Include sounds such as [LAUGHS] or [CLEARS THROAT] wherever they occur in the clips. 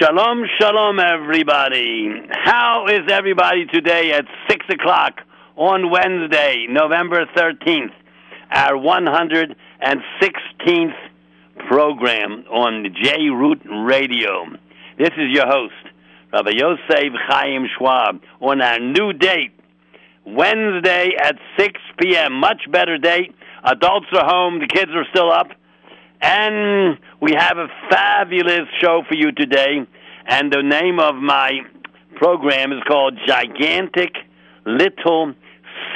Shalom, shalom, everybody. How is everybody today at 6 o'clock on Wednesday, November 13th, our 116th program on J Root Radio? This is your host, Rabbi Yosef Chaim Schwab, on our new date, Wednesday at 6 p.m. Much better date. Adults are home, the kids are still up. And we have a fabulous show for you today. And the name of my program is called Gigantic Little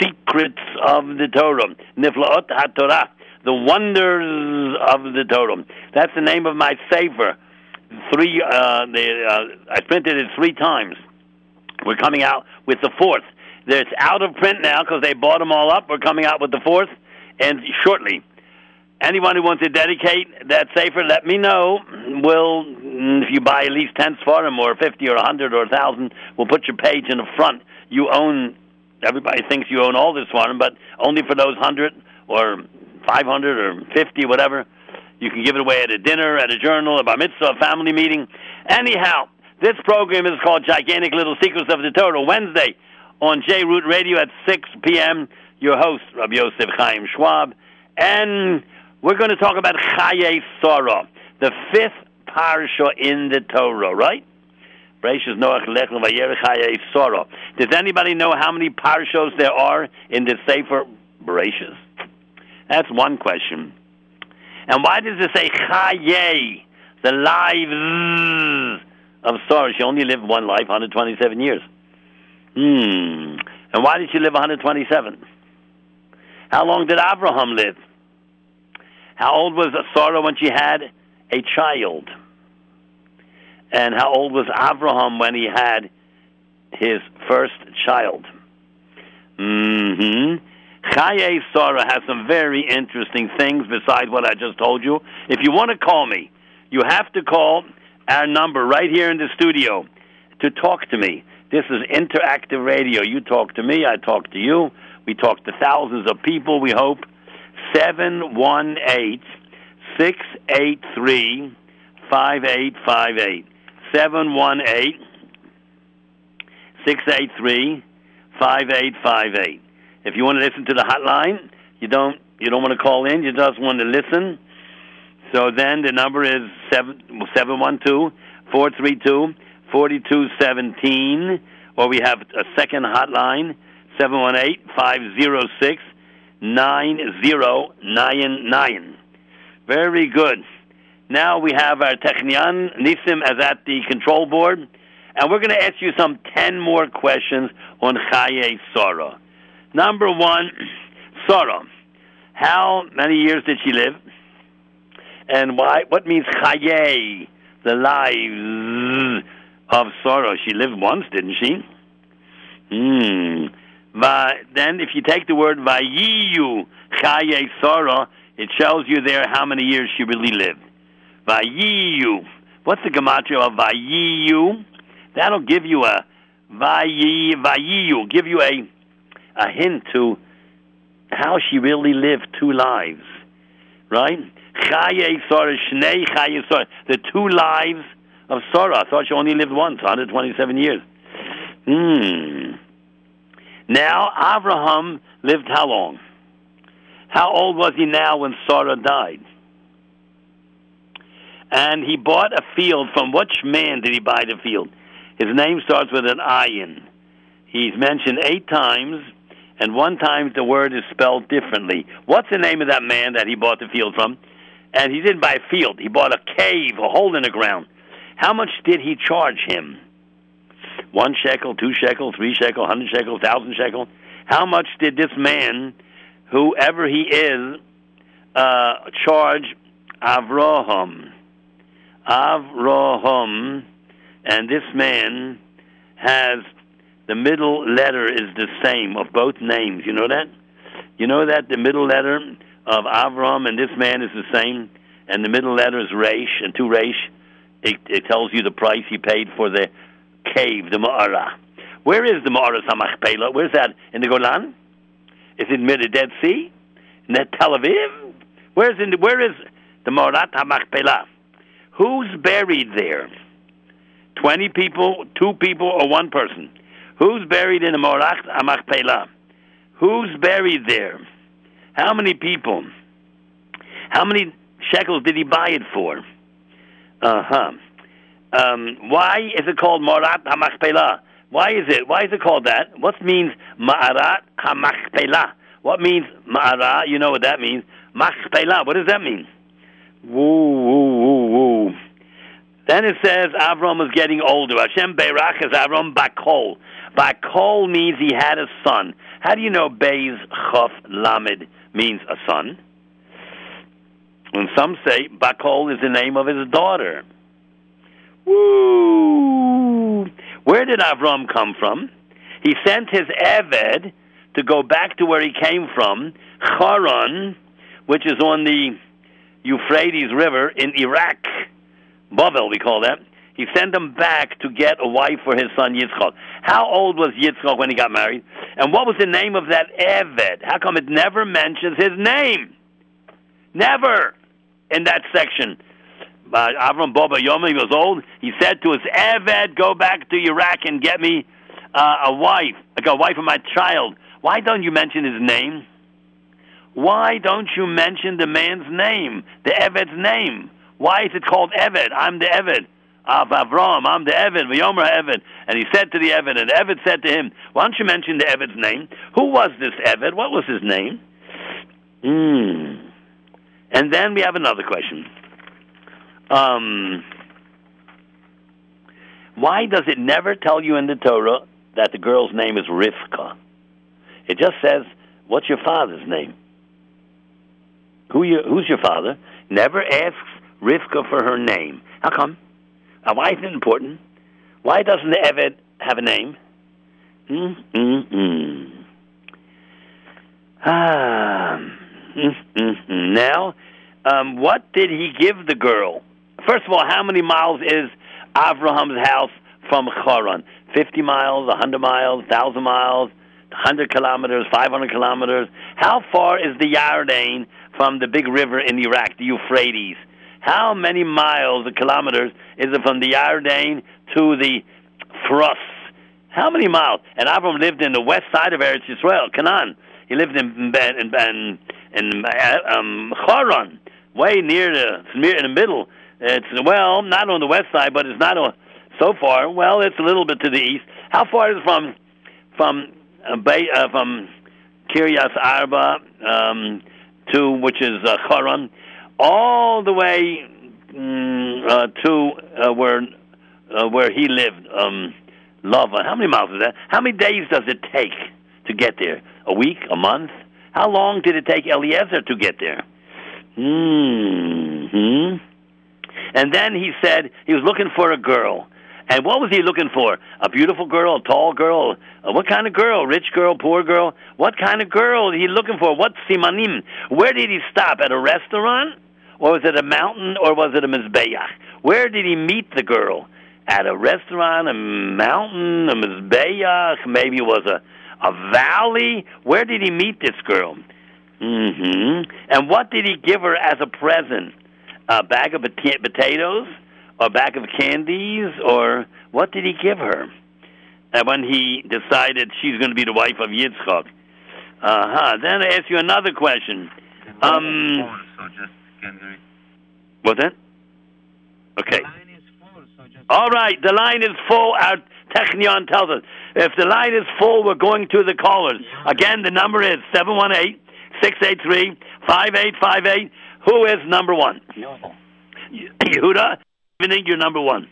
Secrets of the Torah. Niflaot HaTorah. The Wonders of the Torah. That's the name of my Sefer. Three, uh, the, uh, I printed it three times. We're coming out with the fourth. It's out of print now because they bought them all up. We're coming out with the fourth, and shortly anyone who wants to dedicate that Sefer, let me know. We'll, if you buy at least 10 Sfarim or 50 or 100 or 1,000, we'll put your page in the front. You own, everybody thinks you own all this Sfarim, but only for those 100 or 500 or 50, whatever. You can give it away at a dinner, at a journal, at a bar mitzvah, a family meeting. Anyhow, this program is called Gigantic Little Secrets of the Torah, Wednesday on J Root Radio at 6 p.m. Your host, Rabbi Yosef Chaim Schwab. And we're going to talk about Chaye Sarah, the fifth parsha in the Torah, right? Does anybody know how many parshas there are in the Sefer Bereshis? That's one question. And why does it say Chaye, the lives of Sarah? She only lived one life, 127 years. Hmm. And why did she live 127? How long did Abraham live? How old was Sarah when she had a child? And how old was Abraham when he had his first child? Mm-hmm. Chaye Sarah has some very interesting things besides what I just told you. If you want to call me, you have to call our number right here in the studio to talk to me. This is interactive radio. You talk to me, I talk to you. We talk to thousands of people, we hope. 718 683 5858. 718 683 5858. If you want to listen to the hotline, you don't you don't want to call in, you just want to listen. So then the number is 712 432 4217 or we have a second hotline 718 506 9099. Very good. Now we have our Technian Nisim as at the control board, and we're going to ask you some 10 more questions on Chaye Sora. Number one, Sora. How many years did she live? And why? What means Chaye, the lives of Sora? She lived once, didn't she? Hmm. Then, if you take the word Vayiyu Chaye Sora, it shows you there how many years she really lived. Vayiyu. What's the gematria of Vayiyu? That'll give you a Vayi Vayiyu. Give you a a hint to how she really lived two lives, right? Chaye Sora, Shnei Chaye Sora. The two lives of Sora. I thought she only lived once, 127 years. Hmm. Now, Abraham lived how long? How old was he now when Sarah died? And he bought a field. From which man did he buy the field? His name starts with an ayin. He's mentioned eight times, and one time the word is spelled differently. What's the name of that man that he bought the field from? And he didn't buy a field. He bought a cave, a hole in the ground. How much did he charge him? One shekel, two shekel, three shekel, hundred shekel, thousand shekel. How much did this man, whoever he is, uh, charge Avraham? Avraham, and this man has the middle letter is the same of both names. You know that? You know that the middle letter of Avram and this man is the same, and the middle letter is Resh and two Resh. It, it tells you the price he paid for the cave, the Ma'ara. Where is the Ma'ara Samachpela? Where's that? In the Golan? Is it near the Dead Sea? In Tel Aviv? Where's in the, where is the Ma'arat HaMachpelah? Who's buried there? 20 people, two people, or one person. Who's buried in the Morach Amachpelah? Who's buried there? How many people? How many shekels did he buy it for? Uh huh. Um, why is it called Morat Hamachpelah? Why is it? Why is it called that? What means Ma'arat Hamachpelah? What means Ma'ara? You know what that means. Machpelah. What does that mean? Woo, woo, woo, woo. Then it says Avram was getting older. Hashem Beirach is Avram Bakol. Bakol means he had a son. How do you know Beis Chof Lamed means a son? And some say Bakol is the name of his daughter. Woo! Where did Avram come from? He sent his Eved to go back to where he came from, Haran, which is on the Euphrates River in Iraq. Babel, we call that. He sent him back to get a wife for his son Yitzchak. How old was Yitzchak when he got married? And what was the name of that Eved? How come it never mentions his name? Never in that section. Uh, Avram Boba he was old. He said to his Eved, "Go back to Iraq and get me uh, a wife, like a wife of my child." Why don't you mention his name? Why don't you mention the man's name, the Eved's name? Why is it called Eved? I'm the Eved of Avram. I'm the Eved, V'yomer Eved. And he said to the Eved, and Eved said to him, Why don't you mention the Eved's name? Who was this Eved? What was his name? Hmm. And then we have another question. Um, why does it never tell you in the Torah that the girl's name is Rivka? It just says, "What's your father's name?" Who you, who's your father? Never asks Rivka for her name. How come? Now, why is it important? Why doesn't the Eved have a name? Mm-mm-mm. Ah. Mm-mm-mm. Now, um, what did he give the girl? First of all, how many miles is Abraham's house from Haran? 50 miles, 100 miles, 1,000 miles, 100 kilometers, 500 kilometers. How far is the Yarden from the big river in Iraq, the Euphrates? How many miles or kilometers is it from the Yarden to the Frus? How many miles? And Avram lived in the west side of Eretz Yisrael, Canaan. He lived in in in, in um, Haran, way near the near in the middle. It's well, not on the west side, but it's not a, so far. Well, it's a little bit to the east. How far is it from from uh, Bay, uh, from Kiryas Arba um, to which is uh, Haran, all the way mm, uh, to uh, where uh, where he lived, um, Lava. How many miles is that? How many days does it take to get there? A week? A month? How long did it take Eliezer to get there? Hmm. And then he said he was looking for a girl. And what was he looking for? A beautiful girl, a tall girl? Uh, what kind of girl? Rich girl, poor girl? What kind of girl he looking for? What simanim? Where did he stop? At a restaurant? Or was it a mountain? Or was it a mizbeach? Where did he meet the girl? At a restaurant, a mountain, a mizbeach? Maybe it was a, a valley? Where did he meet this girl? Mm-hmm. And what did he give her as a present? a bag of potatoes or a bag of candies or what did he give her? And when he decided she's going to be the wife of Yitzchok, Uh-huh. Then I ask you another question. Um, four, so What's that? Okay. Full, so All right, the line is full. Our technion tells us. If the line is full, we're going to the callers. Again, the number is 718 683 5858. Who is number one? [COUGHS] Yehuda. I think you're number one.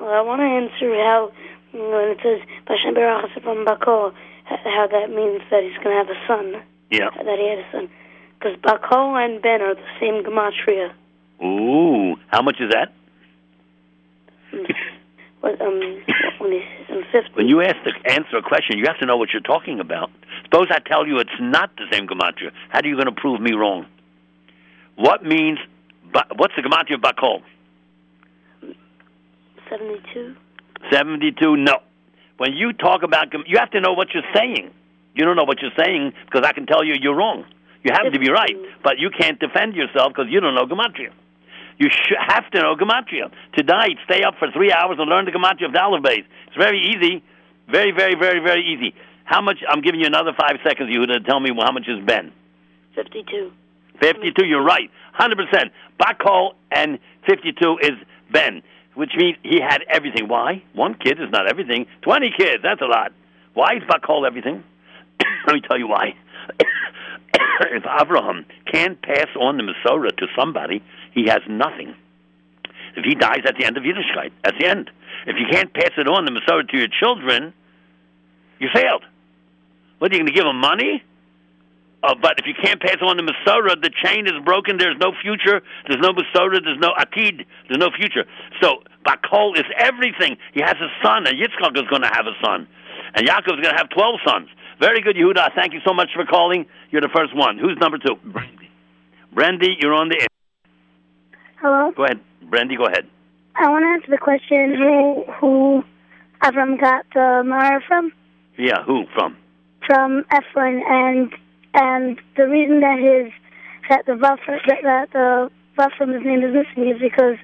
Well, I want to answer how when it says Hashem Berach from Bakol, how that means that he's going to have a son. Yeah. That he had a son. Because Bakol and Ben are the same gematria. Ooh, how much is that? What, um, when he's in 50. When you ask to answer a question, you have to know what you're talking about. Suppose I tell you it's not the same gematria. How are you going to prove me wrong? What means? What's the gematria of Bakol? 72? 72, no. When you talk about, you have to know what you're saying. You don't know what you're saying because I can tell you you're wrong. You happen to be right, but you can't defend yourself because you don't know gematria. You should have to know gematria. Tonight, stay up for three hours and learn the gematria of the Aleph Beis. It's very easy, very, very, very, very easy. How much? I'm giving you another five seconds, you to tell me how much is Ben. 52. 52, you're right. 100%. Bachol and 52 is Ben, which means he had everything. Why? One kid is not everything. 20 kids, that's a lot. Why is Bachol everything? [COUGHS] Let me tell you why. [COUGHS] if Abraham can't pass on the Masorah to somebody, he has nothing. If he dies at the end of Yiddishkeit, at the end. If you can't pass it on, the Masorah, to your children, you failed. What, are you going to give them money? Uh, but if you can't pass on the Masorah, the chain is broken. There's no future. There's no Masorah. There's no Akid. There's no future. So Bakol is everything. He has a son, and Yitzchak is going to have a son. And Yaakov is going to have 12 sons. Very good, Yehuda. Thank you so much for calling. You're the first one. Who's number two? Brandy. Brandy, you're on the air. Hello? Go ahead. Brandy, go ahead. I want to answer the question who who Avram got the Mara from Yeah, who from? from Ephraim and and the reason that his that the Vav that, that the Vav from his name is missing is because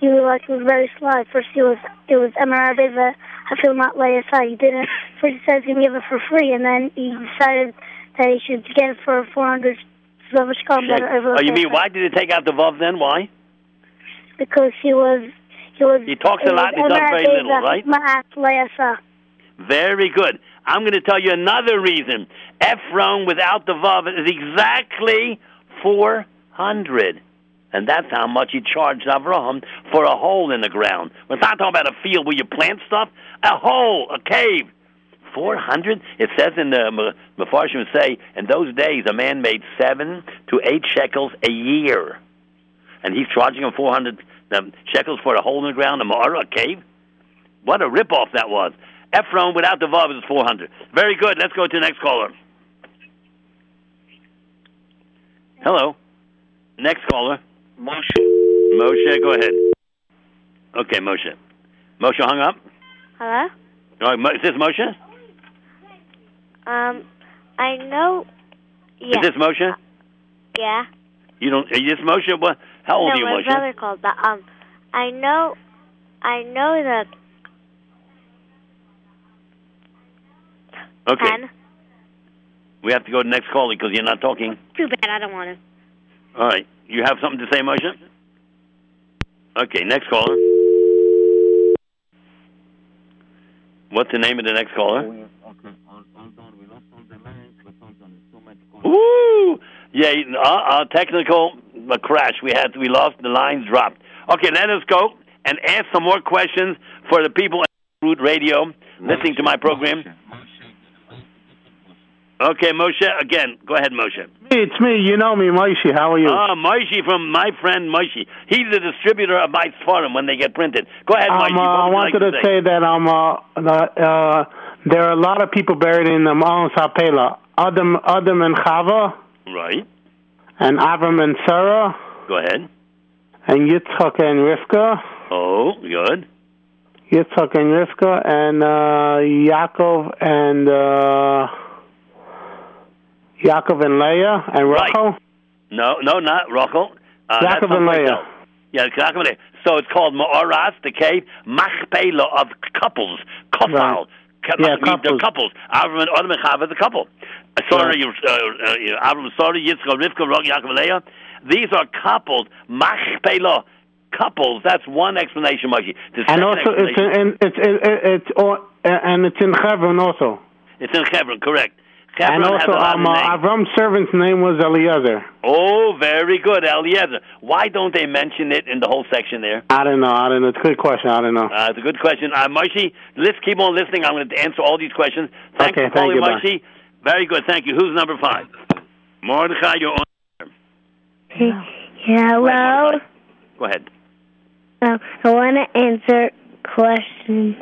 he was like was very sly. First he was it was MRI Beva I feel not lay aside. He didn't first he says he can give it for free and then he decided that he should get it for four hundred silver shekels better over Oh, you mean why did he take out the Vav then? Why? because he was he was He talks a lot and he does very little, right? Very good. I'm going to tell you another reason. Ephron without the Vav is exactly 400. And that's how much he charged Avraham for a hole in the ground. We're not talking about a field where you plant stuff. A hole, a cave. 400? It says in the Mepharshim say, in those days, a man made seven to eight shekels a year. And he's charging him 400 um, shekels for a hole in the ground, a Ma'ara, a cave? What a ripoff that was. Ephron without the Vav is 400. Very good. Let's go to the next caller. Hello. Next caller. Moshe. Moshe, go ahead. Okay, Moshe. Moshe hung up? Hello? All right, Mo- is this Moshe? Um, I know. Yeah. Is this Moshe? yeah. You don't. Is this Moshe? What? How old no, are you, Moshe? my Moshe? brother called, but um, I know, I know the Okay. pen. We have to go to the next caller because you're not talking. Too bad I don't want to. All right. You have something to say, Moshe? Okay, next caller. What's the name of the next caller? Okay, hold, hold on. We lost all the lines, but hold on. There's so much calls. Woo! Yeah, uh, uh, technical uh, crash. We had we lost the lines dropped. Okay, let us go and ask some more questions for the people at Root Radio listening to my program. Okay, Moshe, again, go ahead, Moshe. It's me. You know me, Moshe. How are you? Ah, Moshe from my friend Moshe. He's the distributor of my forum when they get printed. Go ahead, Moshe. um, uh, I wanted like to to say that um, uh, uh, there are a lot of people buried in the Mount Sapela. Adam, Adam and Chava, Right. and Avram and Sarah, Go ahead. and Yitzchak and Rivka. Oh, good. Yitzchak and Rivka, and uh, Yaakov and uh, Yaakov and Leah and Right. No, no, not Rachel. Uh, Yaakov and Leah. else. Yeah, Yaakov and Leah. So it's called Ma'aras, the cave, Machpelah of couples. Kofal. Right. Yeah, means They're couples. couples. Avram and Adam and Chava a couple. Uh, Sorry, uh, uh, Avram, sorry, Yitzchak, Rivka, Rog, Yaakov, and Leah. These are couples. Machpelah. Couples. That's one explanation. The And also, it's in, it's it, it, it's all, and it's in Hebron also. it's in Hebron, correct. Hebron and has also, a lot um, uh. Avram's servant's name was Eliezer. Oh, very good, Eliezer. Why don't they mention it in the whole section there? I don't know. I don't know. It's a good question. I don't know. Uh, it's a good question. Uh, Moshe, let's keep on listening. I'm going to answer all these questions. Thanks Okay, for thank calling, you, bye. Moshe. Very good. Thank you. Who's number five? Mordechai, you're on. Yeah, Go ahead, hello. Go ahead. Um, I want to answer questions.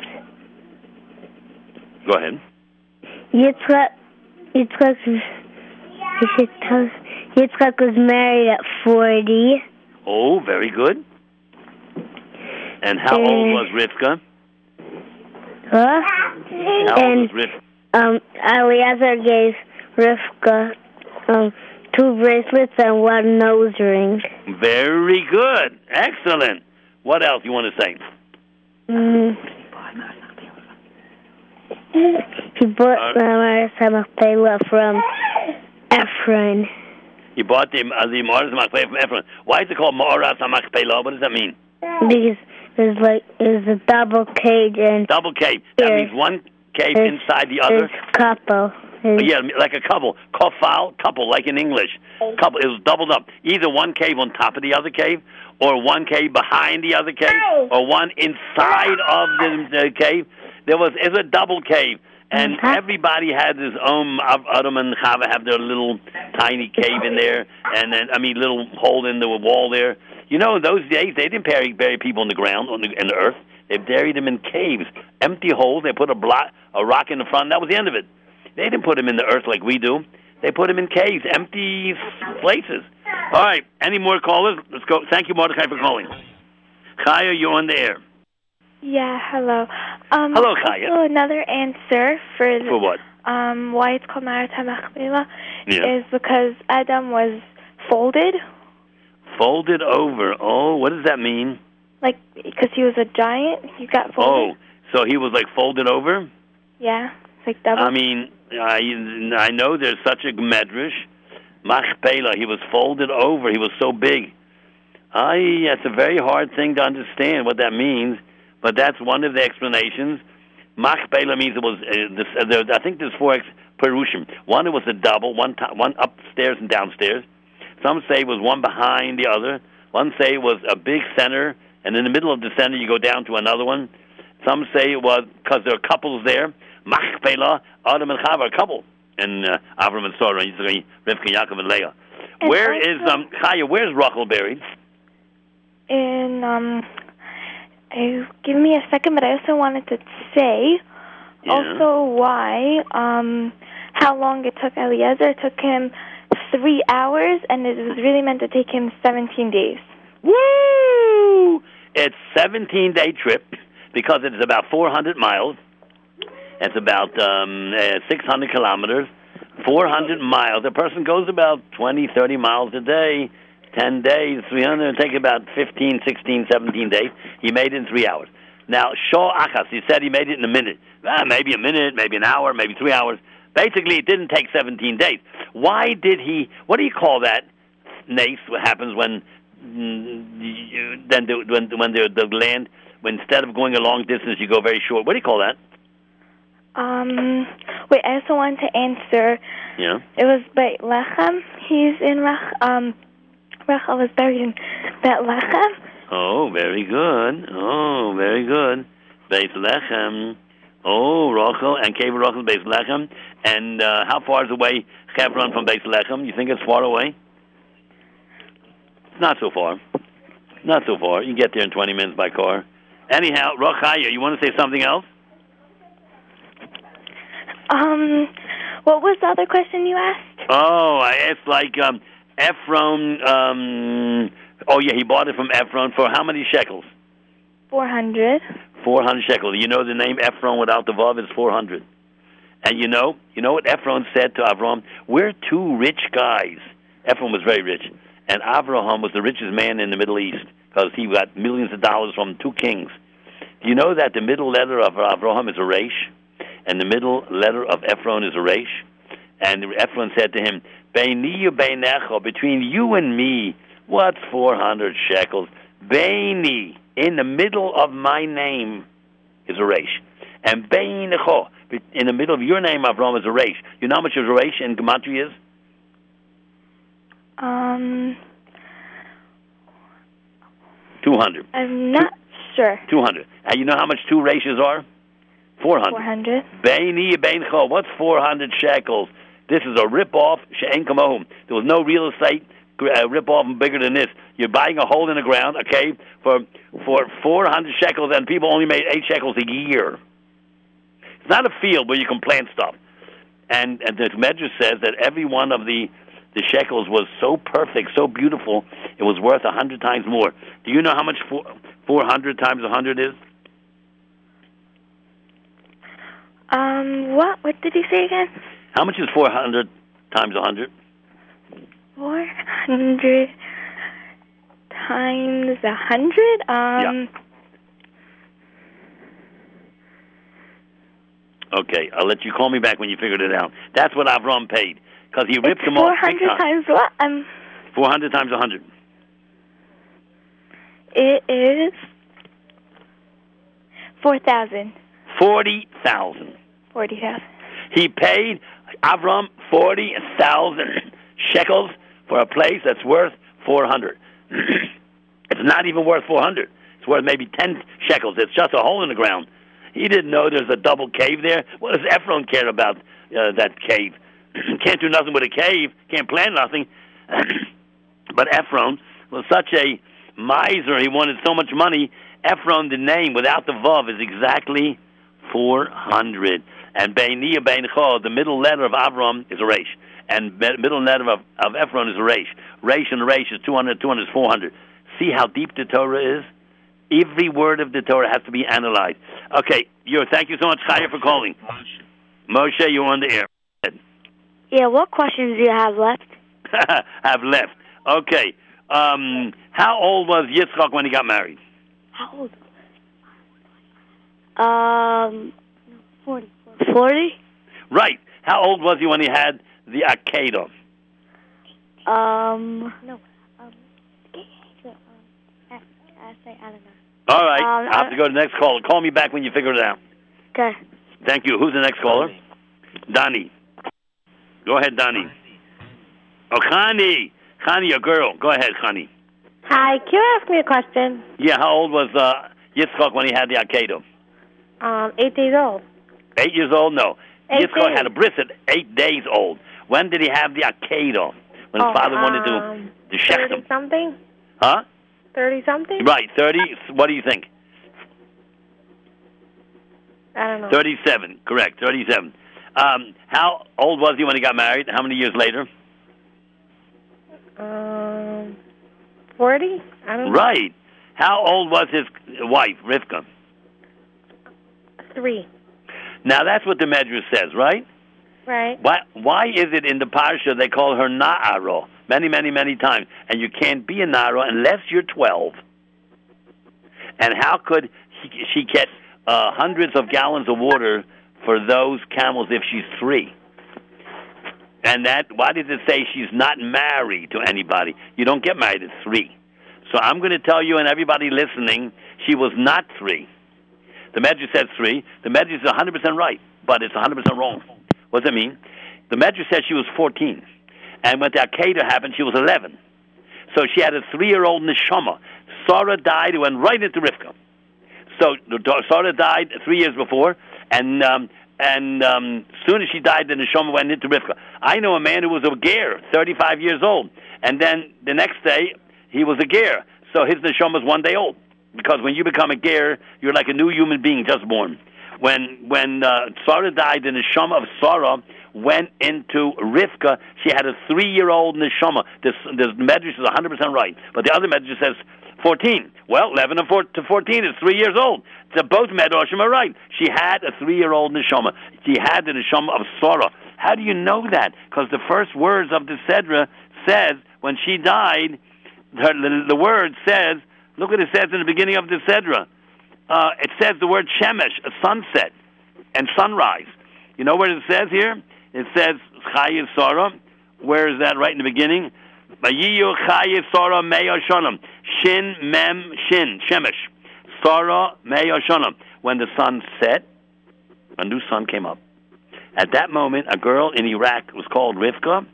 Go ahead. Yitzchak, Yitzchak, was- you should tell, Yitzchak was married at 40. Oh, very good. And how old Uh, was Rivka? Huh? How old and was Rivka? um, Eliezer gave Rivka um, two bracelets and one nose ring. Very good. Excellent. What else you want to say? Mm. He bought the Marasa Machpelah from Ephraim You bought the uh, the Ma'aras Machpelah from Ephraim. Why is it called Ma'aras Machpelah? What does that mean? because it's like it's a double cage and Double cave. That means one cave inside the other. couple. It's, Yeah, like a couple. Kofal, couple, like in English. Couple. It was doubled up. Either one cave on top of the other cave, or one cave behind the other cave, or one inside of the, the cave. There was it's a double cave, and everybody had his own. Adam and Chava have their little tiny cave in there, and then I mean little hole in the wall there. You know, in those days they didn't bury bury people in the ground on the in the earth. They buried them in caves, empty holes. They put a block, a rock in the front. That was the end of it. They didn't put them in the earth like we do. They put them in caves, empty places. All right. Any more callers? Let's go. Thank you, Mordecai, for calling. Chaya, you're on the air. Yeah, hello. Um, Hello, Chaya. Also, another answer for, the, For what? um why it's called Maratha Machpelah Yeah. is because Adam was folded, Folded over. Oh, what does that mean? like because he was a giant. He got folded. Oh, so he was like folded over? Yeah, like double. I mean, I I know there's such a medrash. Machpelah, he was folded over. He was so big. I that's a very hard thing to understand what that means, but that's one of the explanations. Machpelah means it was. Uh, this, uh, there, I think there's four ex- perushim. One it was a double, one to, one upstairs and downstairs. Some say it was one behind the other. One say it was a big center, and in the middle of the center you go down to another one. Some say it was because there are couples there. Machpelah, Adam and Chava, a couple, and uh, Avram and Sarah, and Yitzchak, Rivka, Yaakov, and Leah. And Where is also- um Chaya? Where's Rachel buried? and um, I, give me a second, but I also wanted to say Yeah. also why um how long it took Eliezer. It took him three hours, and it was really meant to take him seventeen days. Woo! It's 17 day trip because it's about 400 miles. It's about um, uh, 600 kilometers. 400 miles. A person goes about 20, 30 miles a day. 10 days, 300, take about 15, 16, 17 days. He made it in three hours. Now, Shaw Achas, he said he made it in a minute. Ah, maybe a minute, maybe an hour, maybe three hours. Basically, it didn't take 17 days. Why did he, what do you call that? Nace, what happens when mm, you, then the, when when the the land when instead of going a long distance you go very short. What do you call that? Um, wait, I also want to answer. Yeah. It was Beit Lechem. He's in Rach. Um, Rachel was buried in Beit Lechem. Oh, very good. Oh, very good. Beis Lechem. Oh, Rachel and Cave Rachel Beis Lechem. And uh, how far is away Hebron from Beis Lechem? You think it's far away? Not so far. Not so far. You can get there in 20 minutes by car. Anyhow, Rochaya, you want to say something else? Um, what was the other question you asked? Oh, I asked like um, Ephron. Um, oh yeah, he bought it from Ephron for how many shekels? Four hundred. Four hundred shekels. You know the name Ephron without the vav is four hundred. And you know, you know what Ephron said to Avram? We're two rich guys. Ephron was very rich, and Avraham was the richest man in the Middle East because he got millions of dollars from two kings. Do you know that the middle letter of Avraham is a resh, and the middle letter of Ephron is a resh? And Ephron said to him, between you and me, what's 400 shekels? Beini, in the middle of my name, is a resh. And beinecha, in the middle of your name, Avram, is a resh. You know how much a resh in Gematria is? Um, 200. I'm not sure. 200. And you know how much two rashes are? 400. Four hundred. Beini beincha, what's 400 shekels? This is a rip-off, she'en kamohum. There was no real estate uh, rip-off bigger than this. You're buying a hole in the ground, okay, for for 400 shekels, and people only made 8 shekels a year. It's not a field where you can plant stuff. And, and the Medrash says that every one of the the shekels was so perfect, so beautiful, it was worth a hundred times more. Do you know how much four, 400 times a 100 is? Um, what? What did he say again? How much is 400 times a 100? Four hundred times a hundred. Um. yeah. Okay, I'll let you call me back when you figured it out. That's what Avram paid because he ripped them off four big hundred time. times what? Um. Four hundred times a hundred. It is four thousand. Forty thousand. Forty thousand. He paid Avram forty thousand shekels for a place that's worth four hundred. [CLEARS THROAT] it's not even worth four hundred. It's worth maybe ten shekels. It's just a hole in the ground. He didn't know there's a double cave there. What does Ephron care about uh, that cave? [CLEARS THROAT] Can't do nothing with a cave. Can't plan nothing. [CLEARS THROAT] but Ephron was such a miser. He wanted so much money. Ephron, the name without the vav, is exactly four hundred. And Beiniya Beincho, the middle letter of Avram is a resh, and the middle letter of, of Ephron is a resh. Resh and resh is 200, 200 is 400. See how deep the Torah is? Every word of the Torah has to be analyzed. Okay, you. Thank you so much, Chaya, for calling. Moshe, you're on the air. Yeah, what questions do you have left? [LAUGHS] have left. Okay. Um, how old was Yitzchak when he got married? How old? Um, 40. 40? Right. How old was he when he had the Akedah? Um, no. Um, I say, I don't know. All right. Um, I have to go to the next caller. Call me back when you figure it out. Okay. Thank you. Who's the next caller? Donnie. Go ahead, Donnie. Oh, Khani. Khani, a girl. Go ahead, Khani. Hi, can you ask me a question? Yeah, how old was uh, Yitzchak when he had the Akedah? Um, eight days old. Eight years old? No. Eight Yitzchak days. had a bris at eight days old. When did he have the Akedah? When his Oh, father wanted to, um, to Thirty him. something. Huh? Thirty something. Right, 30. What do you think? I don't know. 37. Correct, 37. Um, how old was he when he got married? How many years later? Um, forty. I don't Right. How old was his wife, Rivka? Three. Now that's what the Medrash says, right? Right. Why? Why is it in the parsha they call her Na'aro many, many, many times, and you can't be a Na'aro unless you're twelve? And how could she, she get uh, hundreds of gallons of water for those camels if she's three? And that why does it say she's not married to anybody? You don't get married at three. So I'm going to tell you and everybody listening, she was not three. The Medrash says three. The Medrash is 100% right, but it's 100% wrong. What does that mean? The Medrash said she was 14. And when the Akedah happened, she was 11. So she had a three-year-old neshama. Sarah died, it went right into Rivka. So Sarah died three years before, and um, and um, soon as she died, the neshama went into Rivka. I know a man who was a ger, 35 years old, and then the next day he was a ger. So his neshama was one day old. Because when you become a ger, you're like a new human being just born. When when uh, Sarah died, the neshama of Sarah went into Rivka. She had a three-year-old neshama. This this medrash is 100% right, but the other medrash says 14. Well, 11 and 4 to 14 is three years old. So both medrashim are right. She had a three-year-old neshama. She had the neshama of Sarah. How do you know that? Because the first words of the Sedra says when she died, her, the, the word says. Look what it says in the beginning of the Sedra. Uh, it says the word shemesh, a sunset and sunrise. You know what it says here? It says Chayi Sarah. Where is that? Right in the beginning. Vayiyu Chayi Sarah Meya Shin Mem Shin Shemesh. Sarah Meya Shanam. When the sun set, a new sun came up. At that moment, a girl in Iraq was called Rivka,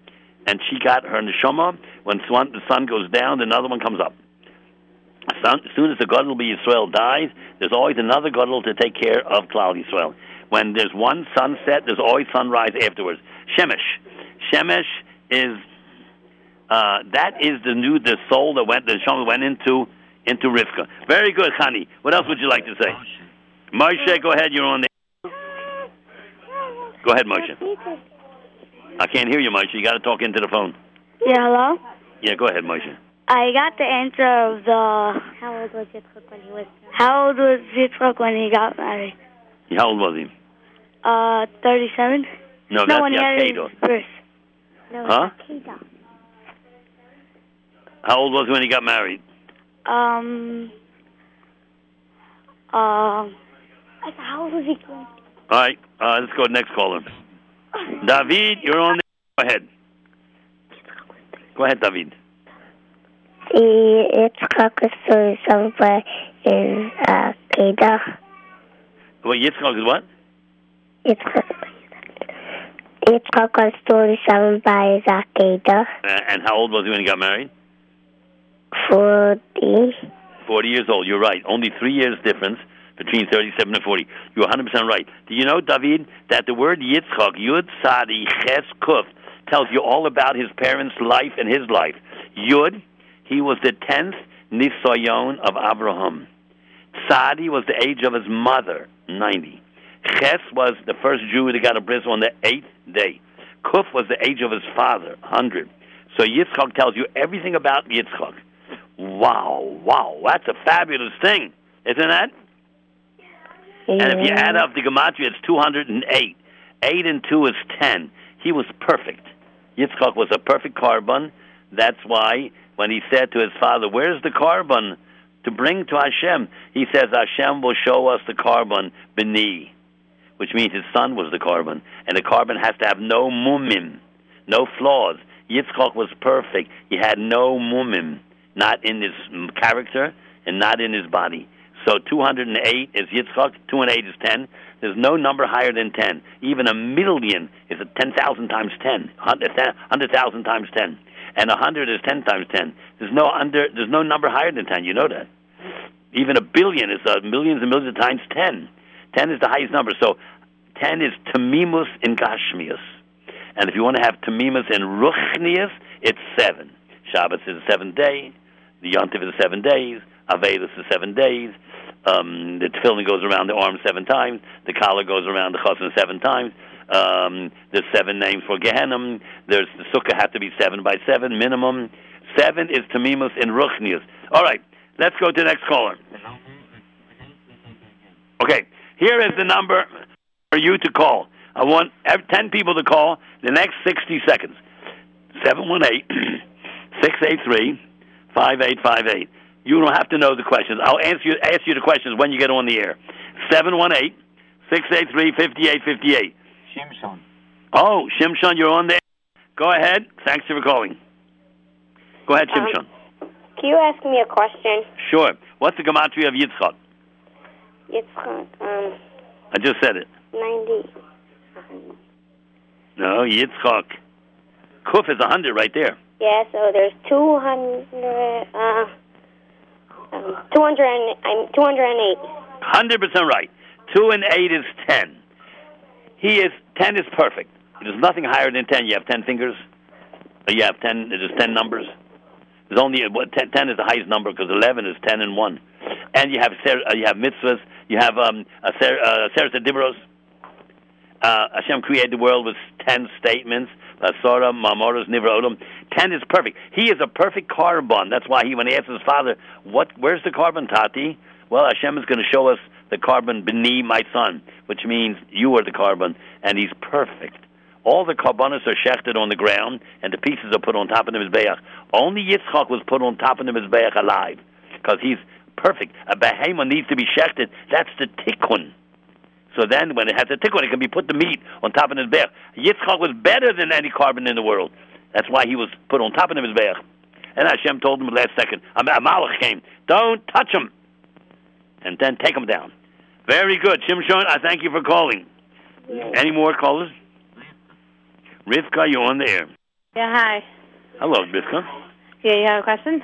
and she got her neshama. When the sun goes down, another one comes up. As soon as the Gadol be Yisrael dies, there's always another Gadol to take care of Klal Yisrael. When there's one sunset, there's always sunrise afterwards. Shemesh. Shemesh is uh, that is the new the soul that went the neshama went into into Rivka. Very good, Hani. What else would you like to say? Moshe, go ahead. You're on the. Go ahead, Moshe. I can't hear you, Moshe. You got to talk into the phone. Yeah, hello? Yeah, go ahead, Moshe. I got the answer of the. How old was Yitzchak when he was? How old was Yitzchak when he got married? How old was he? Uh, 37? No, no, that's when the he had his Akedah. birth. No, Huh? Akedah. How old was he when he got married? Um. Um. How old was he? All right, uh, let's go to the next caller. [LAUGHS] David, you're on. Go ahead. Go ahead, David. Yitzchak was thirty-seven by is uh, Kedah. Well, Yitzchak is what? Yitzchak. Yitzchak was thirty-seven by his. Uh, and how old was he when he got married? Forty. 40 years old. You're right. Only three years difference between 37 and 40. You're 100% right. Do you know, David, that the word Yitzchak, Yud Sadi Ches Kuf, tells you all about his parents' life and his life. Yud, he was the 10th Nisayon of Abraham. Sadi was the age of his mother, 90. Ches was the first Jew that got a bris on the eighth day. Kuf was the age of his father, 100. So Yitzchak tells you everything about Yitzchak. Wow, wow, that's a fabulous thing, isn't that? Yeah. And if you add up the gematria, it's 208. 8 and 2 is 10. He was perfect. Yitzchak was a perfect korban. That's why when he said to his father, Where's the korban to bring to Hashem? He says, Hashem will show us the korban beneath, which means his son was the korban. And the korban has to have no mumim, no flaws. Yitzchak was perfect. He had no mumim, not in his character and not in his body. So 208 is Yitzchak, 2 and 8 is 10. There's no number higher than 10. Even a million is a 10,000 times 10, 100,000 times 10. And a 100 is 10 times 10. There's no under there's no number higher than 10, you know that. Even a billion is uh, millions and millions of times 10. 10 is the highest number. So 10 is Tamimus in Gashmius. And if you want to have Tamimus in Ruchnius, it's 7. Shabbos is the seventh day. The Yontif is the seven days. Avedis is seven days. Um, the tefillin goes around the arm seven times. The kallah goes around the chassan seven times. Um, there's seven names for Gehenim. There's the sukkah have to be seven by seven minimum. Seven is Tamimus in Ruchnius. All right, let's go to the next caller. Okay, here is the number for you to call. I want 10 people to call the next 60 seconds. 718 [CLEARS THROAT] 683 5858. You don't have to know the questions. I'll answer you, ask you the questions when you get on the air. 718 683 5858. Shimshon. Oh, Shimshon, you're on there. Go ahead. Thanks for calling. Go ahead, Um, Shimshon. Can you ask me a question? Sure. What's the gematria of Yitzchak? Yitzchak, um, I just said it. 90. No, Yitzchak. Kuf is 100 right there. Yeah, so there's 200, uh, um, 200 and, I'm 208. 100% right. 2 and 8 is 10. He is, 10 is perfect. There's nothing higher than 10. You have 10 fingers. You have 10, there's 10 numbers. There's only, 10, 10 is the highest number because 11 is 10 and 1. And you have, uh, you have mitzvahs. You have um, uh, Seres Dibros. Uh, Hashem created the world with 10 statements. Asora, Mamoros, Nivra, Ten is perfect. He is a perfect korban. That's why he, when he asked his father, "What? Where's the korban, Tati?" Well, Hashem is going to show us the korban beneath my son, which means you are the korban, and he's perfect. All the korbanos are shechted on the ground, and the pieces are put on top of the mizbeach. Only Yitzchak was put on top of the mizbeach alive, because he's perfect. A behemoth needs to be shechted. That's the tikkun. So then, when it has a tikkun, it can be put the meat on top of the mizbeach. Yitzchak was better than any korban in the world. That's why he was put on top of the mizbeach. And Hashem told him the last second, a a malach came, don't touch him, and then take him down. Very good, Shimshon. I thank you for calling. Any more callers? Rivka, you're on the air. Yeah, hi. Hello, Rivka. Yeah, you have a question?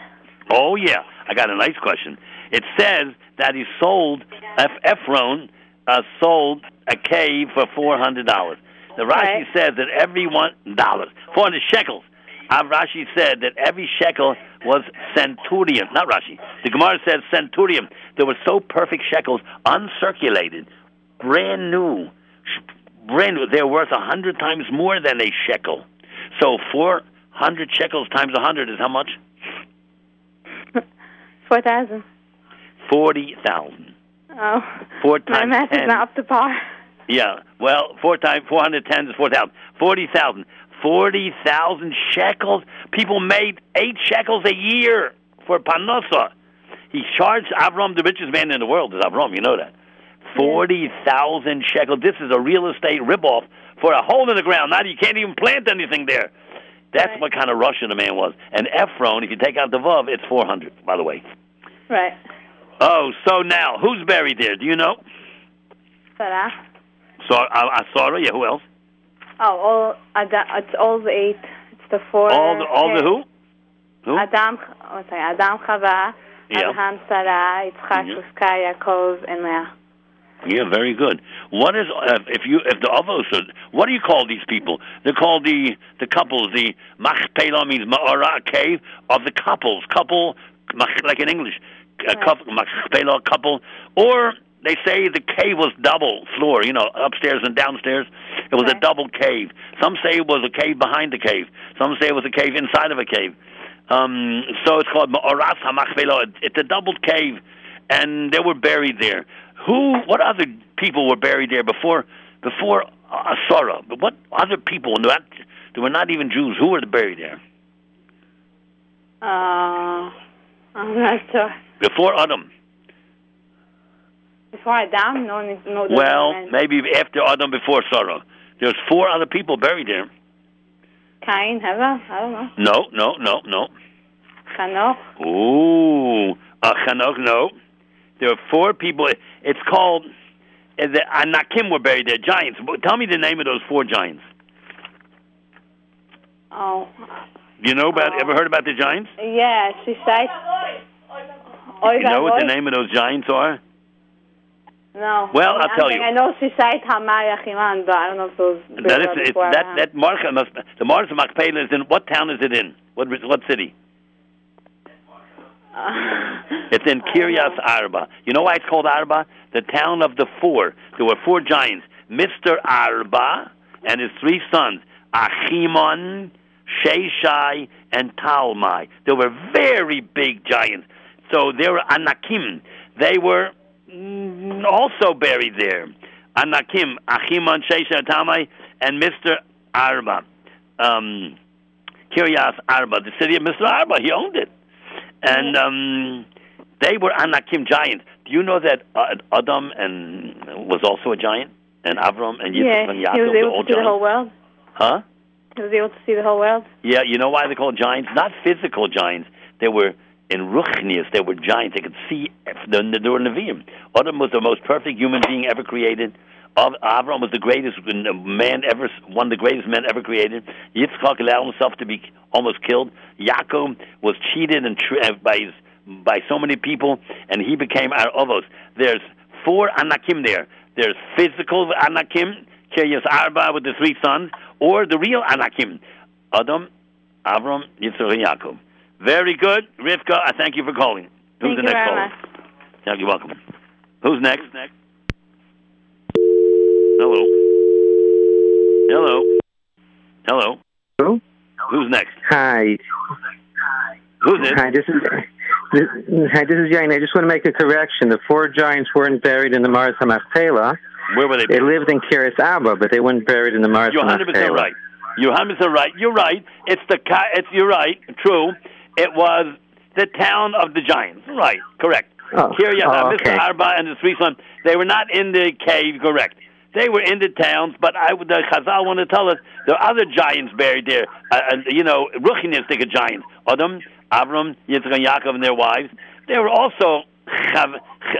Oh yeah, I got a nice question. It says that he sold Eph- Ephron uh, sold a cave for four hundred dollars. The Rashi Right. says that every one dollars, four hundred shekels. Uh, Rashi said that every shekel was centurion, not Rashi. The Gemara says centurion. There were so perfect shekels, uncirculated, brand new, brand new. They're worth a hundred times more than a shekel. So four hundred shekels times a hundred is how much? [LAUGHS] 4000 Forty thousand. Oh. Four My times math ten. is not up to par. Yeah. Well, four times four hundred ten is four thousand. Forty thousand. Forty thousand shekels. People made eight shekels a year for parnosa. He charged Avram, the richest man in the world, is Avram. You know that. Forty thousand shekels. This is a real estate ripoff for a hole in the ground. Now you can't even plant anything there. That's Right. what kind of Russian the man was. And Ephron, if you take out the vav, it's four hundred. By the way. Right. Oh, so now who's buried there? Do you know? Sarah. So, uh, Sarah. Yeah. Who else? Oh, all Adam, it's all the eight. It's the four. all the all the who? Who? Adam, oh, sorry, Adam, Chava, Yeah. Abraham, Sarah, Yitzchak, Yeah. Rivka, Yaakov, and Leah. Yeah, very good. What is uh, if you if the avos what do you call these people? They're called the the couples. The machpelah means ma'ara cave of the couples. Couple mach- like in English, a couple machpelah couple. Or they say the cave was double floor. You know, upstairs and downstairs. It was a double cave. Some say it was a cave behind the cave. Some say it was a cave inside of a cave. Um, so it's called ma'aras hamachpelah. It's a double cave, and they were buried there. Who? What other people were buried there before before Sarah? But what other people? Not, they were not even Jews. Who were buried there Uh, I'm not sure. Before Adam? Before Adam, no no. Well, know. maybe after Adam, before Sarah. There's four other people buried there. Cain, Heva, I don't know. No, no, no, no. Chanoch, Ooh, uh, Chanok, no. There are four people. It's called uh, the Anakim were buried there. Giants. Tell me the name of those four giants. oh, You know about? Oh. Ever heard about the giants? yeah, she said. Oh, Oy You know what the name of those giants are? No. Well, I'll I'm tell saying you. I know she said Hamar Yachiman, but I don't know if was That is that that Marcha must the Marcha Machpelah is in what town is it in? What what city? [LAUGHS] It's in Kiryas. Uh, Arba. You know why it's called Arba? The town of the four. There were four giants: Mister Arba and his three sons, Achimon, Sheshai, and Talmai. They were very big giants. So they were Anakim. They were mm, also buried there. Anakim, Achimon, Sheshai, and Talmai, and Mister Arba. Um, Kiryas Arba, the city of Mr. Arba. He owned it. And um, they were Anakim giants. Do you know that uh, Adam and was also a giant? And Avram and Yitzchak yeah, and he Yaakov was were able all to see the whole giants? world. Huh? He was able to see the whole world. Yeah, you know why they're called giants? Not physical giants. They were in Ruchnius. there were giants. They could see. the were Nevi'im. Adam was the most perfect human being ever created. Avram was the greatest man ever, one of the greatest men ever created. Yitzchak allowed himself to be almost killed. Yaakov was cheated and tra- uh, by his, by so many people, and he became our Ovos. There's four Anakim there. There's physical Anakim, Kiryas Arba with the three sons, or the real Anakim, Adam, Avram, Yitzchak, and Yaakov. Very good, Rivka. I thank you for calling. Who's Thank the you next very caller? much. Yeah, you're welcome. Who's next? next? Hello. Hello. Hello. Hello? Who's next? Hi. Who's it? Hi, this is this, hi, this is Yain. I just want to make a correction. The four giants weren't buried in the Mars Hamachpelah. Where were they? They lived in Kiryas Abba, but they weren't buried in the Mars You're 100 percent right. You're 100 percent right. You're right. It's the ca- it's you're right. True. It was the town of the giants. Right. Correct. Oh, Kiryas, oh, okay. Mr. Arba and his three sons. They were not in the cave. Correct. They were in the towns, but I would. The Chazal want to tell us there are other giants buried there. Uh, uh, you know, Ruchinistic giants. Adam, Avram, Yitzchak, and Yaakov, and their wives. They were also,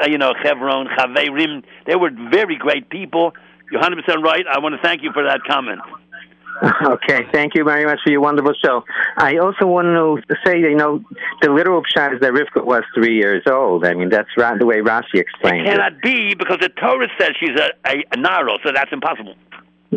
you know, Chevron, Chaverim. They were very great people. You're 100 percent right. I want to thank you for that comment. [LAUGHS] Okay, thank you very much for your wonderful show. I also want to say, you know, the literal pshat is that Rivka was three years old. I mean, that's ra- the way Rashi explained it. Cannot be because the Torah says she's a, a, a Naro, so that's impossible.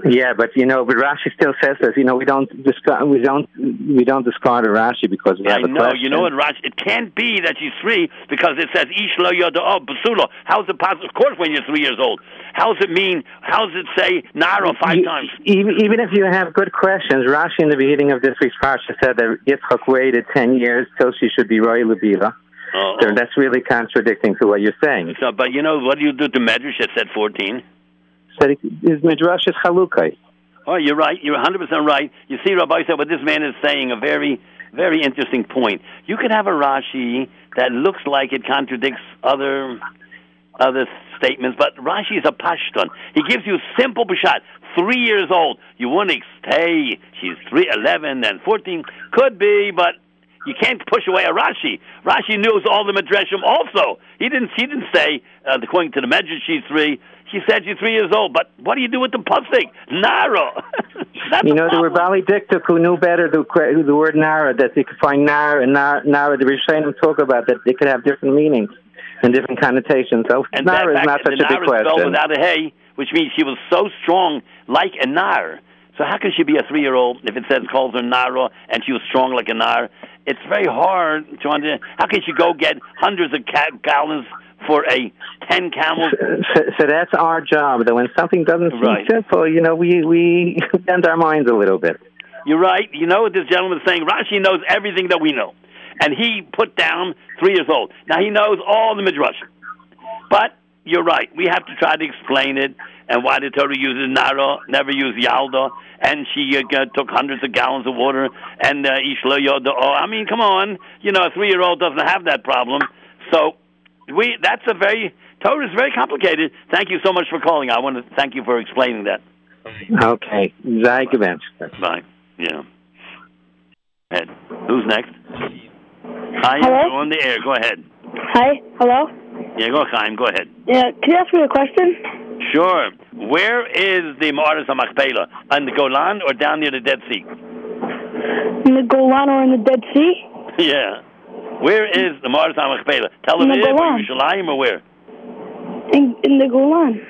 Yeah, but you know, but Rashi still says this. You know, we don't discard we don't we don't discard a Rashi because we have a know. question. You know what, Rashi? It can't be that she's three because it says Ish lo yoda oh basulo. How's it possible? Of course, when you're three years old. How's it mean? How's it say Naro five You- times? Even, even if you have good questions, Rashi in the beginning of this week's parsha said that Yitzchak waited ten years till she should be roy lebila. Uh-oh. So that's really contradicting to what you're saying. So, but you know what do you do to Medrash that said fourteen? So his midrash is chalukai. Oh, you're right. You're 100% right. You see, Rabbi said what this man is saying, a very, very interesting point. You could have a Rashi that looks like it contradicts other other statements, but Rashi is a Pashtan. He gives you simple Peshat. Three years old. You wouldn't say she's three, 11, then 14. Could be, but you can't push away a Rashi. Rashi knows all the Midrashim also. He didn't, he didn't say, uh, according to the Medrash, she's three. She said she's three years old. But what do you do with the Pusik? Nara. [LAUGHS] You know, there were problem. Baalei Dikduk who knew better the, the word Nara, that they could find Nara and Nara, Nara the Rishonim talk about that they could have different meanings and different connotations. So And Nara is not such a big question. without a hey, which means she was so strong like a Nara. So how can she be a three-year-old if it says calls her Nara and she was strong like a Nara? It's very hard to understand. How can she go get hundreds of gallons for a ten camel. So, so that's our job. That when something doesn't seem Right. simple, you know, we we [LAUGHS] bend our minds a little bit. You're right. You know what this gentleman is saying? Rashi knows everything that we know. And he put down three years old. Now he knows all the Midrash. But you're right. We have to try to explain it and why the Torah uses Nara, never used Yalda, and she uh, took hundreds of gallons of water, and uh, Ishla Yoda. Oh, I mean, come on. You know, a three year old doesn't have that problem. So we that's a very, Torah is very complicated. Thank you so much for calling. I want to thank you for explaining that. Okay, Zai gewünscht. Bye. Yeah. Ed. Who's next? Hi, Hello? you're on the air. Go ahead. Hi, hello. Yeah, go, Chaim. Go ahead. Yeah, can you ask me a question? Sure. Where is the Ma'aris HaMachpelah? On the Golan or down near the Dead Sea? In the Golan or in the Dead Sea? [LAUGHS] yeah. Where is the Ma'aris HaMachpelah? Tel In the Aviv or Yerushalayim or where? In in the Golan.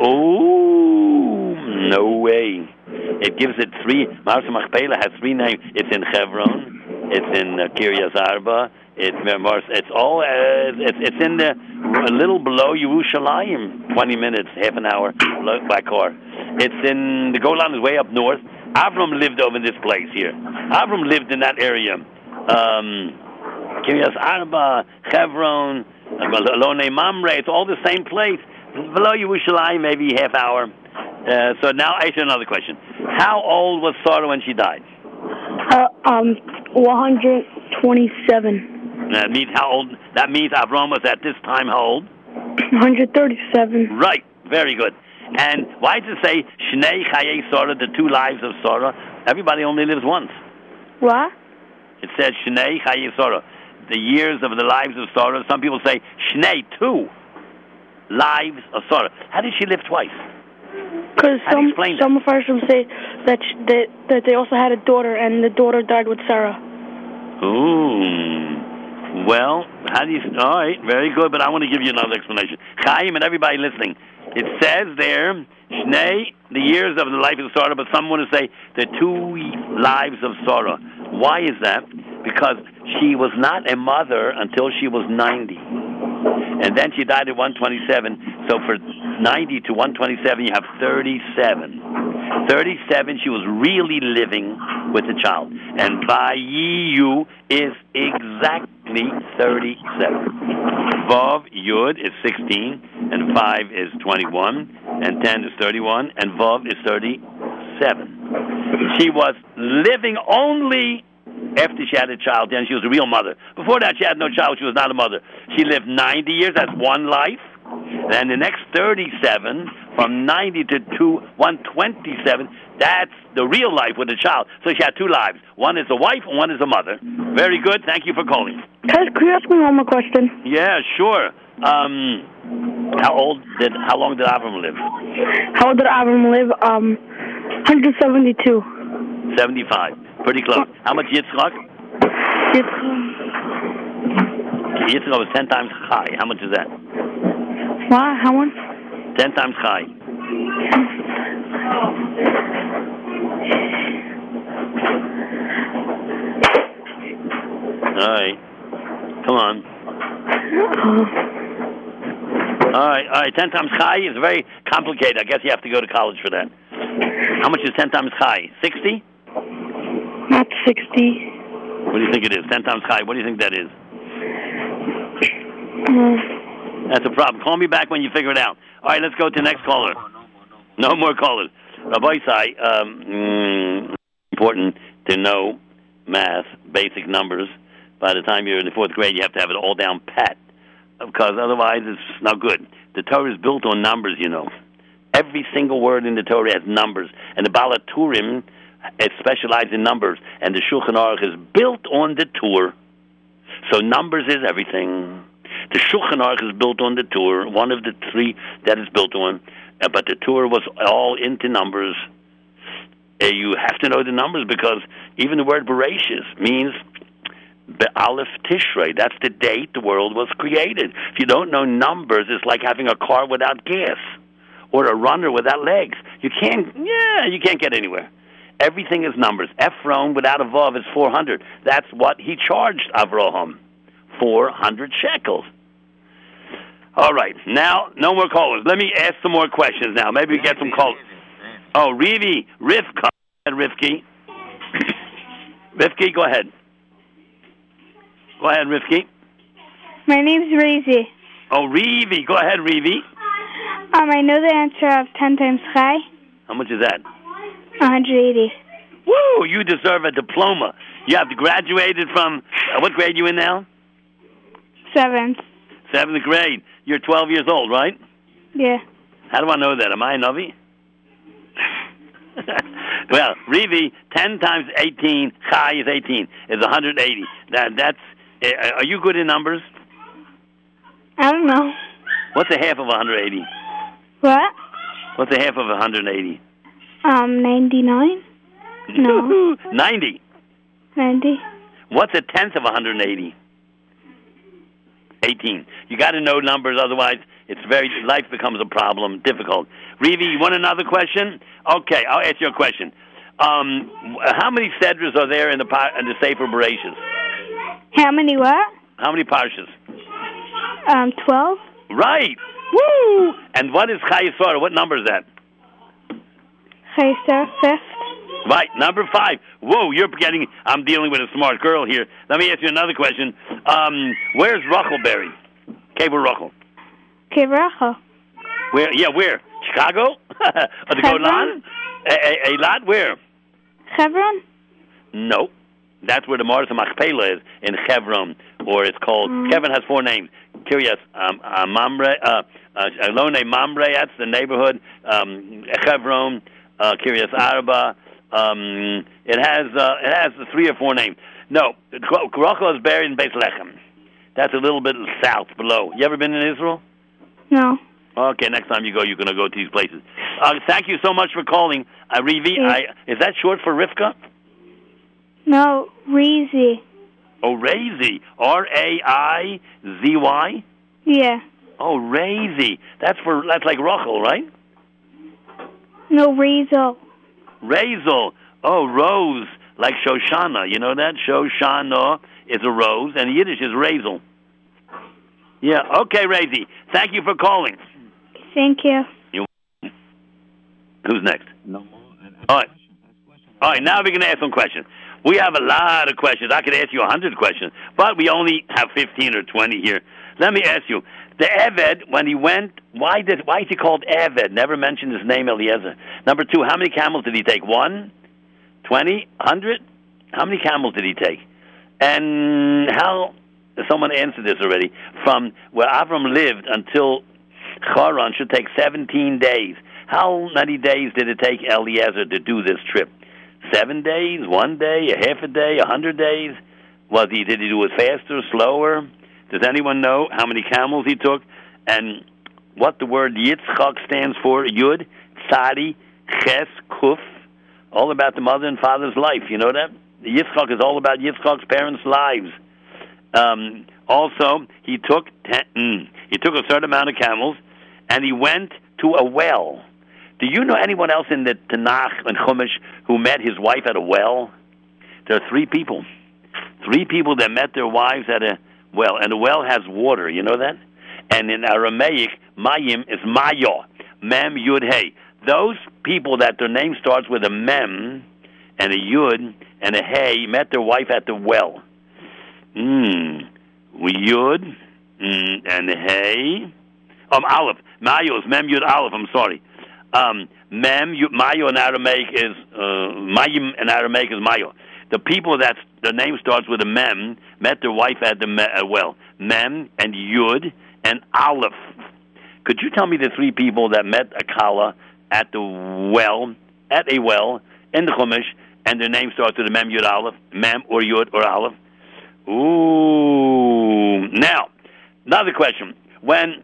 Oh, no way. It gives it three. HaMachpelah has three names. It's in Hebron. It's in uh, Kiryas Arba. It's Mars. It's all. Uh, it's it's in the a little below Yerushalayim. Twenty minutes, half an hour by car. It's in the Golan is way up north. Avram lived over in this place here. Avram lived in that area. Um, Kiryas Arba, Hebron, Alone Mamre. It's all the same place. Below Yerushalayim, maybe half hour. Uh, so now I ask you another question. How old was Sarah when she died? Uh, um, 127. That means how old? That means Avram was at this time how old? [CLEARS THROAT] 137. Right. Very good. And why does it say Shnei Chaye Sarah, the two lives of Sarah? Everybody only lives once. What? It says Shnei Chaye Sarah, the years of the lives of Sarah. Some people say Shnei, two lives of Sarah. How did she live twice? Because How do you some explain some of us say that sh- that that they also had a daughter, and the daughter died with Sarah. Ooh. Well, how do you? All right, very good. But I want to give you another explanation. Chaim and everybody listening, it says there, Shnei, the years of the life of Sarah, but some want to say the two lives of Sarah. Why is that? Because she was not a mother until she was 90. And then she died at 127. So for 90 to 127, you have 37. 37, she was really living with the child. And Vayiyu is exactly 37. Vav Yud is 16, and 5 is 21, and 10 is 31, and Vav is 37. She was living only after she had a child, then she was a real mother. Before that, she had no child. She was not a mother. She lived 90 years. That's one life. Then the next 37, from 90 to two, 127, that's the real life with a child. So she had two lives. One is a wife and one is a mother. Very good. Thank you for calling. Can you ask me one more question? Yeah, sure. Um, how old did, how long did Avram live? How old did Avram live? Um, 172. 75. Pretty close. How much Yitzchak? It's, Yitzchak was 10 times high. How much is that? what? How much? 10 times high. All right. Come on. All right, all right. 10 times high is very complicated. I guess you have to go to college for that. How much is 10 times high? 60? Not 60. What do you think it is? 10 times high. What do you think that is? Uh, That's a problem. Call me back when you figure it out. All right, let's go to the next caller. No more callers. Rabbi Sai, um, mm, important to know math, basic numbers. By the time you're in the fourth grade, you have to have it all down pat, because otherwise it's not good. The Torah is built on numbers, you know. Every single word in the Torah has numbers, and the Baal HaTurim is specialized in numbers, and the Shulchan Aruch is built on the Torah. So numbers is everything. The Shulchan Aruch is built on the Torah, one of the three that is built on, uh, but the Torah was all into numbers. Uh, you have to know the numbers because even the word Bereshis means the Aleph Tishrei. That's the date the world was created. If you don't know numbers, it's like having a car without gas or a runner without legs. You can't, yeah, you can't get anywhere. Everything is numbers. Ephron without a vav is 400. That's what he charged Avraham. 400 shekels. All right. Now, no more callers. Let me ask some more questions now. Maybe we get some callers. Oh, Rivi, Rivka. Rivki. [COUGHS] Rivki, go ahead. Go ahead, Rivki. My name's Razy. Oh, Rivi. Go ahead, Rivi. Um, I know the answer of 10 times Chai. How much is that? 180. Woo! You deserve a diploma. You have graduated from uh, what grade you in now? Seventh. Seventh grade. You're 12 years old, right? Yeah. How do I know that? Am I a Navi? [LAUGHS] well, Rivi, 10 times 18, Chai is 18, is 180. That, that's, uh, are you good in numbers? I don't know. What's a half of 180? What? What's a half of 180? Um, 99? No. [LAUGHS] 90. 90. What's a tenth of 180? 18. You got to know numbers, otherwise it's very life becomes a problem, difficult. Revi, you want another question? Okay, I'll ask you a question. Um, how many sedras are there in the in the Sefer Bereshis? How many what? How many parshas? Um, 12. Right. Woo! And what is Chayesora? What number is that? Chayesora, fifth. Right, number five. Whoa, you're getting. I'm dealing with a smart girl here. Let me ask you another question. Um, where's Rachelberry? Kever Rachel. Kever Rachel. Where? Yeah, where? Chicago? [LAUGHS] or the Golan? A, a, a lot? Where? Hebron. No, that's where the Mars Machpelah is in Hebron, or it's called. Mm. Hebron has four names. Kiryas um, uh, Mamre, uh, uh, Alone Mamre. That's the neighborhood. Um, Hebron, uh, Kiryas Arba. Um, it has uh, it has three or four names. No, Rachel is buried in Beit Lechem. That's a little bit south below. You ever been in Israel? No. Okay, next time you go, you're going to go to these places. Uh, thank you so much for calling. Uh, Rivi, Yeah. I, is that short for Rivka? No, Reezy. Oh, Razy. R A I Z Y. Yeah. Oh, Razy. That's for that's like Rachel, right? No, Reezel. Razel. Oh, Rose, like Shoshana. You know that? Shoshana is a rose, and Yiddish is Razel. Yeah. Okay, Razy. Thank you for calling. Thank you. you. Who's next? No more. All right. All right, now we're going to ask some questions. We have a lot of questions. I could ask you a hundred questions, but we only have fifteen or twenty here. Let me ask you: the Eved, when he went, why did why is he called Eved? Never mentioned his name, Eliezer. Number two: how many camels did he take? One, twenty, hundred? How many camels did he take? And how? Someone answered this already. From where Avram lived until Charan should take seventeen days. How many days did it take Eliezer to do this trip? Seven days, one day, a half a day, a hundred days? Was he did he do it faster, slower? Does anyone know how many camels he took? And what the word Yitzchak stands for? Yud, Tzadi, Ches, Kuf. All about the mother and father's life. You know that? Yitzchak is all about Yitzchak's parents' lives. Um, also, he took ten, mm, he took a certain amount of camels, and he went to a well. Do you know anyone else in the Tanakh and Chumash who met his wife at a well? There are three people. Three people that met their wives at a well, and the well has water. You know that? And in Aramaic, Mayim is Mayo, Mem Yud Hey. Those people that their name starts with a Mem and a Yud and a Hey met their wife at the well. Mm. Yud mm, and Hey. Um, Aleph. Mayo is Mem Yud Aleph. I'm sorry. Um, Mem, you, Mayo in Aramaic is uh, Mayim in Aramaic is Mayo. The people that the name starts with a Mem met their wife at the uh, well. Mem and Yud and Aleph. Could you tell me the three people that met a Kala at the well, at a well in the Chumash, and their name starts with Mem Yud Aleph, Mem or Yud or Aleph? Ooh. Now, another question. When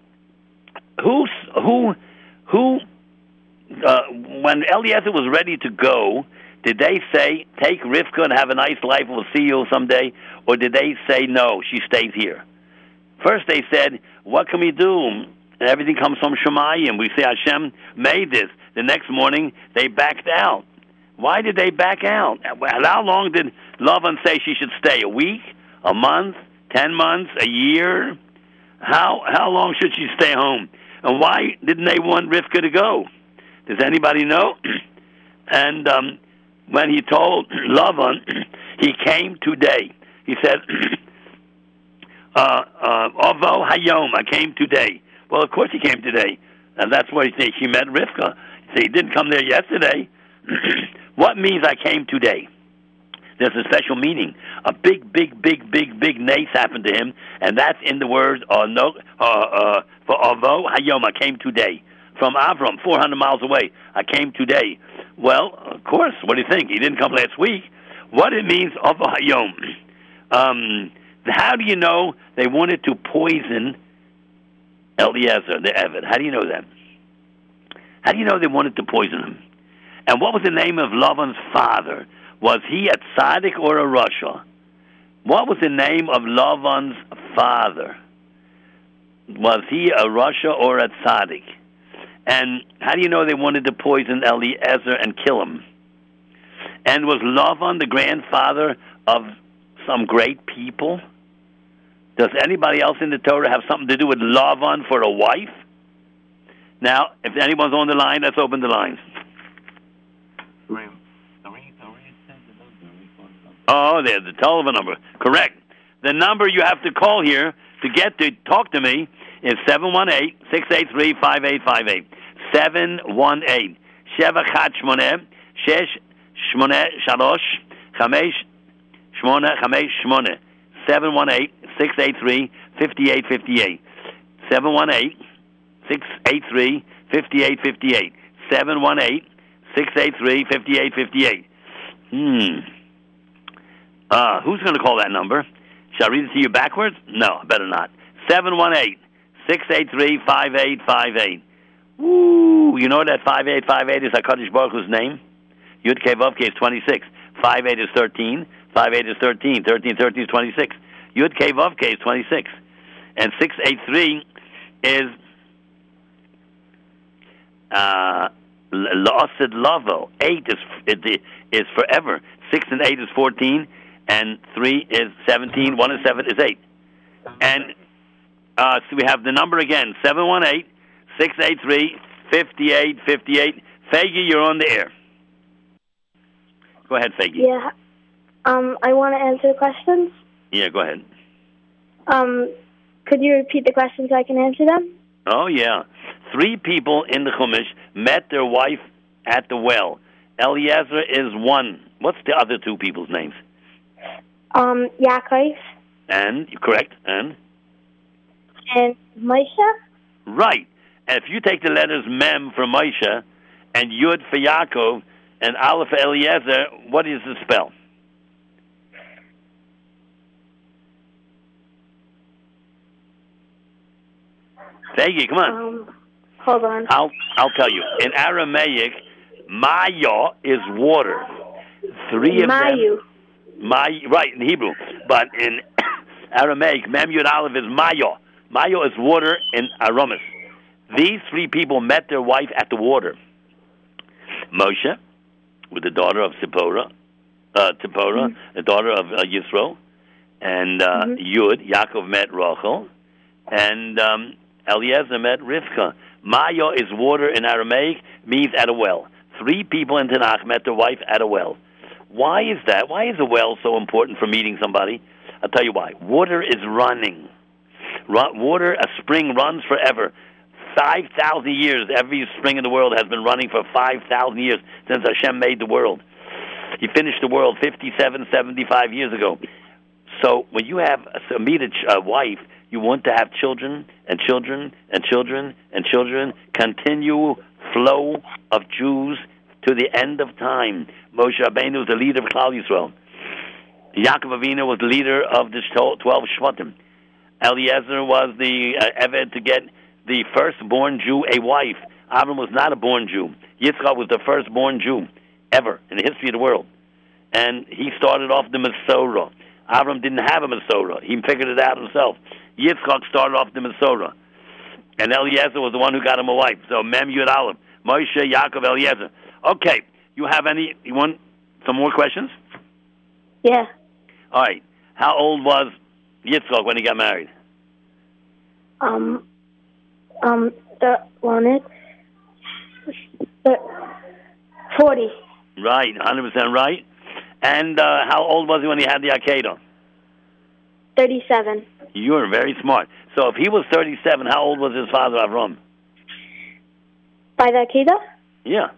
who who who uh, when Eliezer was ready to go, did they say take Rivka and have a nice life? We'll see you someday, or did they say no? She stays here. First, they said, "What can we do?" And everything comes from Shemayim. We say Hashem made this. The next morning, they backed out. Why did they back out? How long did Lavan say she should stay? A week? A month? Ten months? A year? How how long should she stay home? And why didn't they want Rivka to go? Does anybody know? [CLEARS THROAT] and um, when he told Lavan, [CLEARS THROAT] he came today. He said, [CLEARS THROAT] uh, uh, "Ovo hayom, I came today." Well, of course he came today, and that's why he said he met Rivka. So he didn't come there yesterday. [CLEARS THROAT] what means I came today? There's a special meaning. A big, big, big, big, big nace happened to him, and that's in the words uh, no, uh, uh, for Avo Hayom. I came today from Avram, 400 miles away. I came today. Well, of course. What do you think? He didn't come last week. What it means Avo Hayom? Um, how do you know they wanted to poison Eliezer, the Evid? How do you know that? How do you know they wanted to poison him? And what was the name of Lavan's father? Was he a tzaddik or a rasha? What was the name of Lavan's father? Was he a rasha or a tzaddik? And how do you know they wanted to poison Eliezer and kill him? And was Lavan the grandfather of some great people? Does anybody else in the Torah have something to do with Lavan for a wife? Now, if anyone's on the line, let's open the lines. Oh, there's the telephone number. Correct. The number you have to call here to get to talk to me is 718-683-5858. 718 718 683 5858 718 683 5858 718 683 5858 718 683 5858 Hmm. Uh, who's going to call that number? Shall I read it to you backwards? No, better not. 718 683 5858. Woo! You know that 5858 is HaKadosh Baruch Hu's name? Yud Kei Vav Kei is 26. 58 is 13. 58 is 13. 13, 13 is 26. Yud Kei Vav Kei is 26. And 683 is uh, La'asid Lavo. 8 is, is forever. 6 and 8 is 14 and three is seventeen. One and seven is eight. And uh, so we have the number again: seven one eight six eight three fifty eight fifty eight. Faggy, you're on the air. Go ahead, Faggy. Yeah. Um, I want to answer the questions. Yeah, go ahead. Um, could you repeat the questions so I can answer them? Oh yeah, three people in the Chumash met their wife at the well. Eliezer is one. What's the other two people's names? Um, Yaakov. And correct, and and Moshe. right. And if you take the letters Mem for Moshe and Yud for Yaakov and Aleph for Eliezer, what is the spell? Thank you. Come on. Um, hold on. I'll I'll tell you. In Aramaic, Maya is water. Three of them. Mayu. My right in Hebrew, but in [COUGHS] Aramaic, Mem Yud Aleph is Maya. Maya is water in Aramis. These three people met their wife at the water. Moshe, with the daughter of Zipporah, uh, Zipporah, the daughter of uh, Yisro, and uh, Yud. Yaakov met Rachel, and um, Eliezer met Rivka. Maya is water in Aramaic, means at a well. Three people in Tanakh met their wife at a well. Why is that? Why is a well so important for meeting somebody? I'll tell you why. Water is running. Run, water, a spring runs forever. 5,000 years. Every spring in the world has been running for 5,000 years since Hashem made the world. He finished the world 57, 75 years ago. So when you have a ch- a wife, you want to have children and children and children and children. Continue flow of Jews to the end of time. Moshe Rabbeinu was the leader of Klal Yisrael. Yaakov Avinu was the leader of the twelve Shvatim. Eliezer was the uh, Eved to get the firstborn Jew a wife. Avram was not a born Jew. Yitzchak was the firstborn Jew ever in the history of the world. And he started off the Masorah. Avram didn't have a Masorah. He figured it out himself. Yitzchak started off the Masorah. And Eliezer was the one who got him a wife. So Mem Yud Aleph, Moshe, Yaakov, Eliezer. Okay, you have any, you want some more questions? Yeah. All right. How old was Yitzchak when he got married? Um. Um. The one it. The forty. Right, 100% right. And uh, how old was he when he had the Akedah? Thirty-seven. You're very smart. So if he was 37, how old was his father, Avram? By the Akida? Yeah,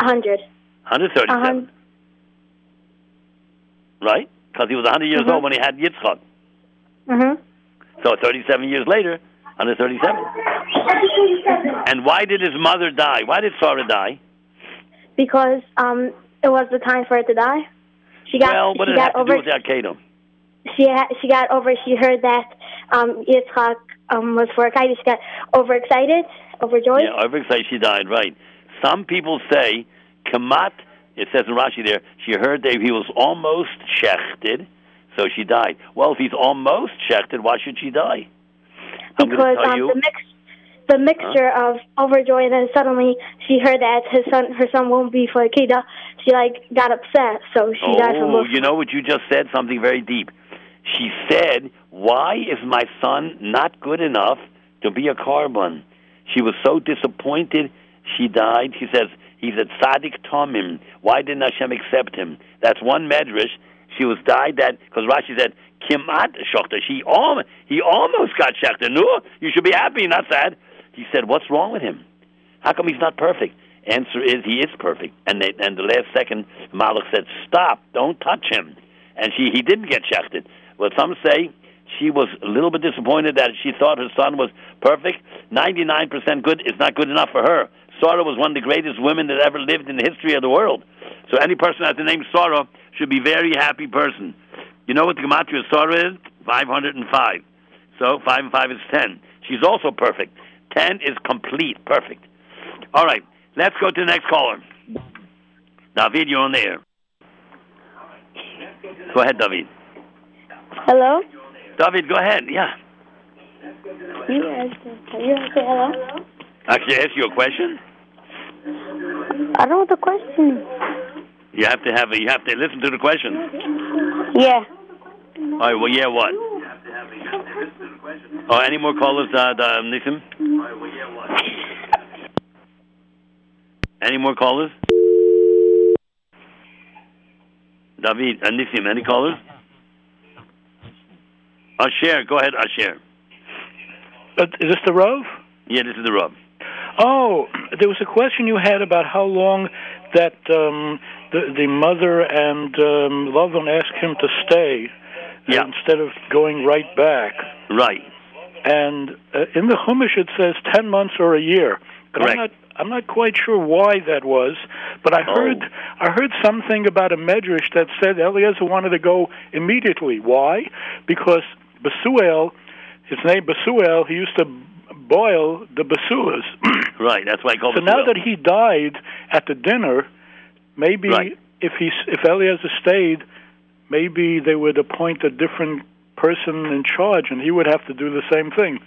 hundred. 137. A hun- Right? Because he was 100 years Mhm. old when he had Yitzchak. Mhm. So 37 years later, 137. And why did his mother die? Why did Sarah die? Because um, it was the time for her to die. She got. well, what she did it have got to do over. with the Akedah? She ha- she got over. She heard that um, Yitzchak um, was for Akida. She got overexcited, overjoyed. Yeah, overexcited, she died, right. Some people say, Kamat, it says in Rashi there, she heard that he was almost shechted, so she died. Well, if he's almost shechted, why should she die? Because um, you. the mix, the mixture of overjoy, and then suddenly she heard that his son, her son won't be for Akida. She like got upset, so she Oh, you know what you just said? Something very deep. She said, Why is my son not good enough to be a korban? She was so disappointed she died. She says, He's a tzaddik tomim. Why didn't Hashem accept him? That's one medrash. She was died that, because Rashi said, Kimat. She al- he almost got shechted. No, you should be happy, not sad. He said, What's wrong with him? How come he's not perfect? Answer is he is perfect. And they, and the last second, Malach said, "Stop! Don't touch him." And she he didn't get shechted. Well, some say she was a little bit disappointed that she thought her son was perfect. Ninety nine percent good is not good enough for her. Sarah was one of the greatest women that ever lived in the history of the world. So any person that has the name Sarah should be very happy person. You know what the gematria of is? Five hundred and five. So five and five is ten. She's also perfect. Ten is complete, perfect. All right, let's go to the next caller. David, you're on the air. Go ahead, David. Hello. David, go ahead. Yeah. You you say hello? Actually, ask you a question. I don't know the question. You have to have a, you have to listen to the question. Yeah. All right. Well, yeah. What? Oh, any more callers, uh, uh, Nissim? Any more callers? David, uh, Nissim, any callers? Asher, go ahead, Asher. Uh, is this the Rove? Yeah, this is the rub. Oh, there was a question you had about how long that um, the the mother and um, Lovin asked him to stay Yeah. instead of going right back. Right. And uh, in the Chumash it says ten months or a year. Correct. I'm not I'm not quite sure why that was. But I Oh. heard I heard something about a medrash that said Eliezer wanted to go immediately. Why? Because Basuel, his name Basuel, he used to boil the basulas. [COUGHS] Right. That's why I call So it now that he died at the dinner, maybe Right. if he if Eliezer stayed, maybe they would appoint a different person in charge, and he would have to do the same thing.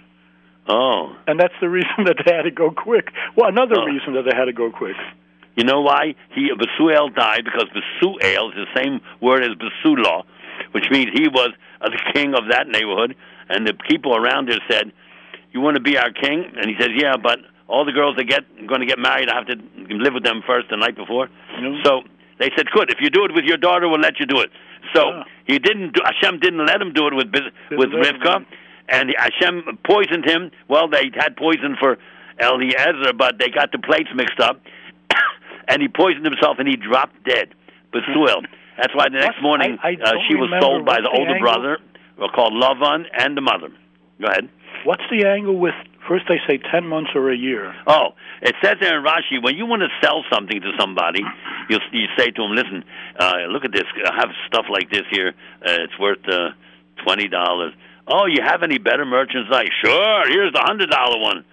Oh. And that's the reason [LAUGHS] that they had to go quick. Well, another Oh. reason that they had to go quick. You know why? He Basuel died because Basuel is the same word as Basula, which means he was uh, the king of that neighborhood. And the people around there said, "You want to be our king?" And he says, "Yeah, but all the girls that get going to get married, I have to live with them first the night before." So they said, "Good. If you do it with your daughter, we'll let you do it." So he didn't. Do, Hashem didn't let him do it with with Rivka, and Hashem poisoned him. Well, they had poison for Eliezer, but they got the plates mixed up, [COUGHS] and he poisoned himself and he dropped dead. Basuel. That's why the next morning I- I uh, she was sold by the the older angle? brother, uh, called Lavan, and the mother. Go ahead. What's the angle with? First they say ten months or a year. Oh, it says there in Rashi, when you want to sell something to somebody, you you say to them, "Listen, uh, look at this. I have stuff like this here. Uh, it's worth uh, twenty dollars. Oh, you have any better merchandise? Sure. Here's the hundred dollar one."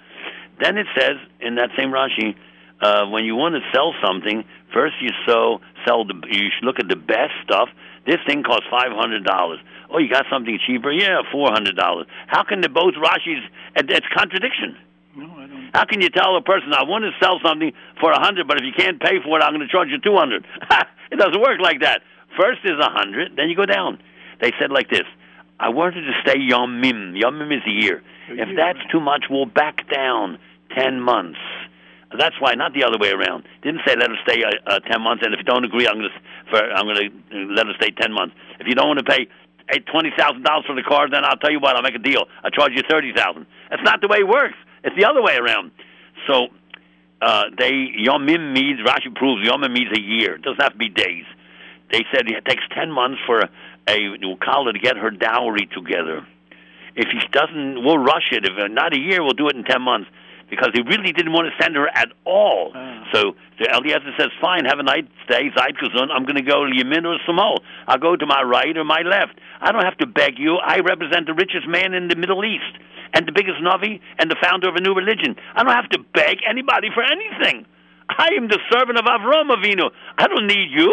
Then it says in that same Rashi, uh, when you want to sell something, first you so sell the you look at the best stuff. This thing costs five hundred dollars. Oh, you got something cheaper? Yeah, four hundred dollars. How can the both Rashi's? it- It's contradiction. No, I don't. How can you tell a person I want to sell something for a hundred, but if you can't pay for it, I'm going to charge you two hundred? [LAUGHS] it doesn't work like that. First is a hundred, then you go down. They said like this: I wanted to stay Yom Mim. Yom is a year. If that's too much, we'll back down ten months. That's why, not the other way around. Didn't say let her stay uh, uh, ten months, and if you don't agree, I'm going to I'm going to let her stay ten months. If you don't want to pay eight twenty thousand dollars for the car, then I'll tell you what, I'll make a deal. I'll charge you thirty thousand. That's not the way it works. It's the other way around. So uh, they Yom Mim means Rashi proves Yom Mim means a year. It doesn't have to be days. They said it takes ten months for a, a Ukala to get her dowry together. If he doesn't, we'll rush it. If not a year, we'll do it in ten months because he really didn't want to send her at all. So the Eliezer says, "Fine, have a night stay, Zeit gesund. I'm going to go Yemin or Samol. I'll go to my right or my left. I don't have to beg you. I represent the richest man in the Middle East and the biggest Navi and the founder of a new religion. I don't have to beg anybody for anything. I am the servant of Avram Avinu. I don't need you.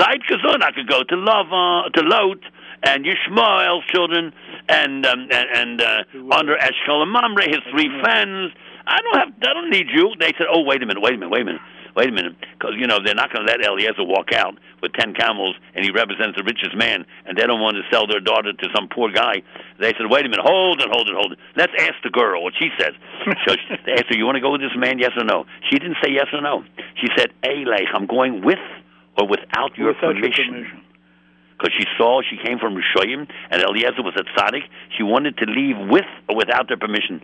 Zeit gesund. I could go to Lava, to Lot, and Yishmael's children, and um, and, and uh, Aner Eshkol and Mamre, his three friends. I don't have. I don't need you. They said, "Oh, wait a minute, wait a minute, wait a minute." Wait a minute, because you know they're not going to let Eliezer walk out with ten camels, and he represents the richest man, and they don't want to sell their daughter to some poor guy. They said, "Wait a minute, hold it, hold it, hold it. Let's ask the girl what she says." [LAUGHS] so she- they asked her, "You want to go with this man? Yes or no?" She didn't say yes or no. She said, "Elech, I'm going with or without your Without your permission." Because she saw she came from Rishoyim and Eliezer was a tzaddik. She wanted to leave with or without their permission.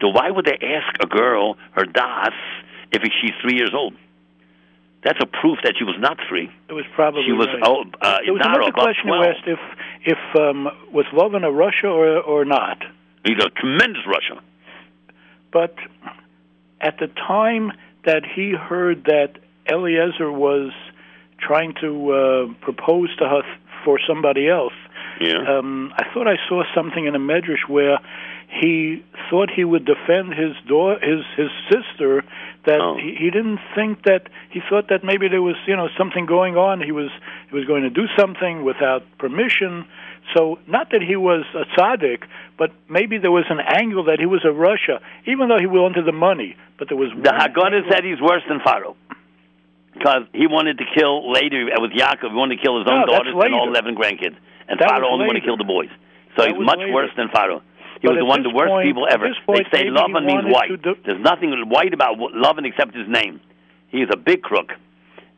So why would they ask a girl her das if she's three years old? That's a proof that she was not free. It was probably She was right. old, uh, there was not another question you asked if if um, was Lovin a rasha or or not. He's a tremendous rasha. But at the time that he heard that Eliezer was trying to uh, propose to her for somebody else, Yeah. um, I thought I saw something in a medrash where he thought he would defend his daughter, his his sister. That Oh. he, he didn't think that he thought that maybe there was you know something going on. He was he was going to do something without permission. So not that he was a tzaddik, but maybe there was an angle that he was a rasha, even though he wanted the money. But there was The Haggadah said he's worse than Pharaoh. Because he wanted to kill later with Yaakov, he wanted to kill his own No, daughters and all 11 grandkids. And That Pharaoh only wanted to kill the boys. So That he's much later. worse than Pharaoh. He But was one of the worst point- people ever. point, they say Lavan means white. do- There's nothing white about Lavan except his name. He's a big crook.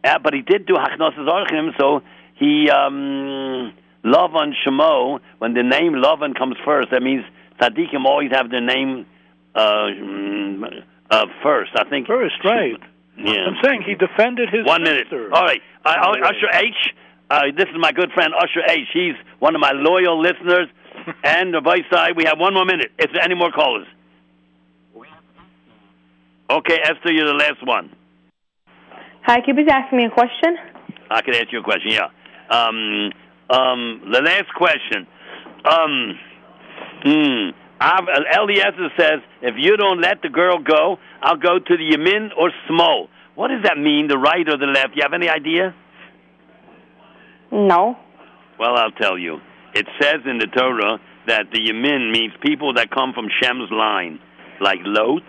Uh, but he did do Hachnosas Orchim, so he, um, Lavan Shemo, when the name Lavan comes first, that means Tzaddikim always have their name uh, mm, uh, first. I think. First, right. Yeah. I'm saying he defended his One minute. sister. All right. Uh, uh, Usher H. Uh, this is my good friend Usher H. He's one of my loyal listeners. [LAUGHS] and the vice side, we have one more minute. Is there any more callers? Okay, Esther, you're the last one. Hi, can you please ask me a question? I can answer your question. Yeah. Um, um, the last question. Um, hmm. Uh, Eliezer says, if you don't let the girl go, I'll go to the Yamin or Smol. What does that mean, the right or the left? You have any idea? No. Well, I'll tell you. It says in the Torah that the Yamin means people that come from Shem's line, like Lot,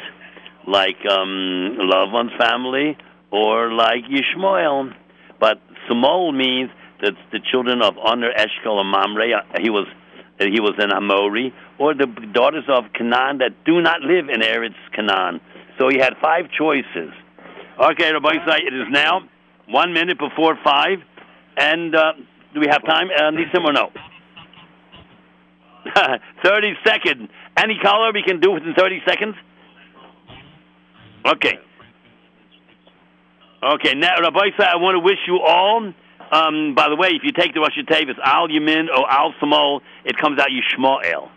like um, Lavan's family, or like Yishmael. But Smol means that the children of Aner, Eshkol, and Mamre. uh, He was he was an Amori, or the daughters of Canaan that do not live in Eretz Canaan. So he had five choices. Okay, Rabbi Isai, it is now one minute before five, and uh, do we have time? Uh, some or no? [LAUGHS] thirty seconds. Any caller we can do within thirty seconds. Okay. Okay, now, Rabbi said, I want to wish you all. Um, by the way, if you take the Rosh it's Al Yamin or Al Samol, it comes out Yishmael,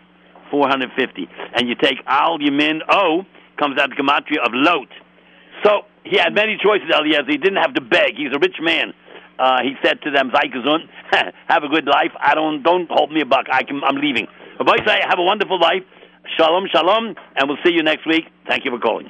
450. And you take Al Yamin O, comes out the Gematria of Lot. So he had many choices, Eliezer. He didn't have to beg. He's a rich man. Uh, he said to them, Zeit gesund, [LAUGHS] have a good life. I don't, don't hold me a buck. I can, I'm leaving. Rabbi say, have a wonderful life. Shalom, shalom, and we'll see you next week. Thank you for calling.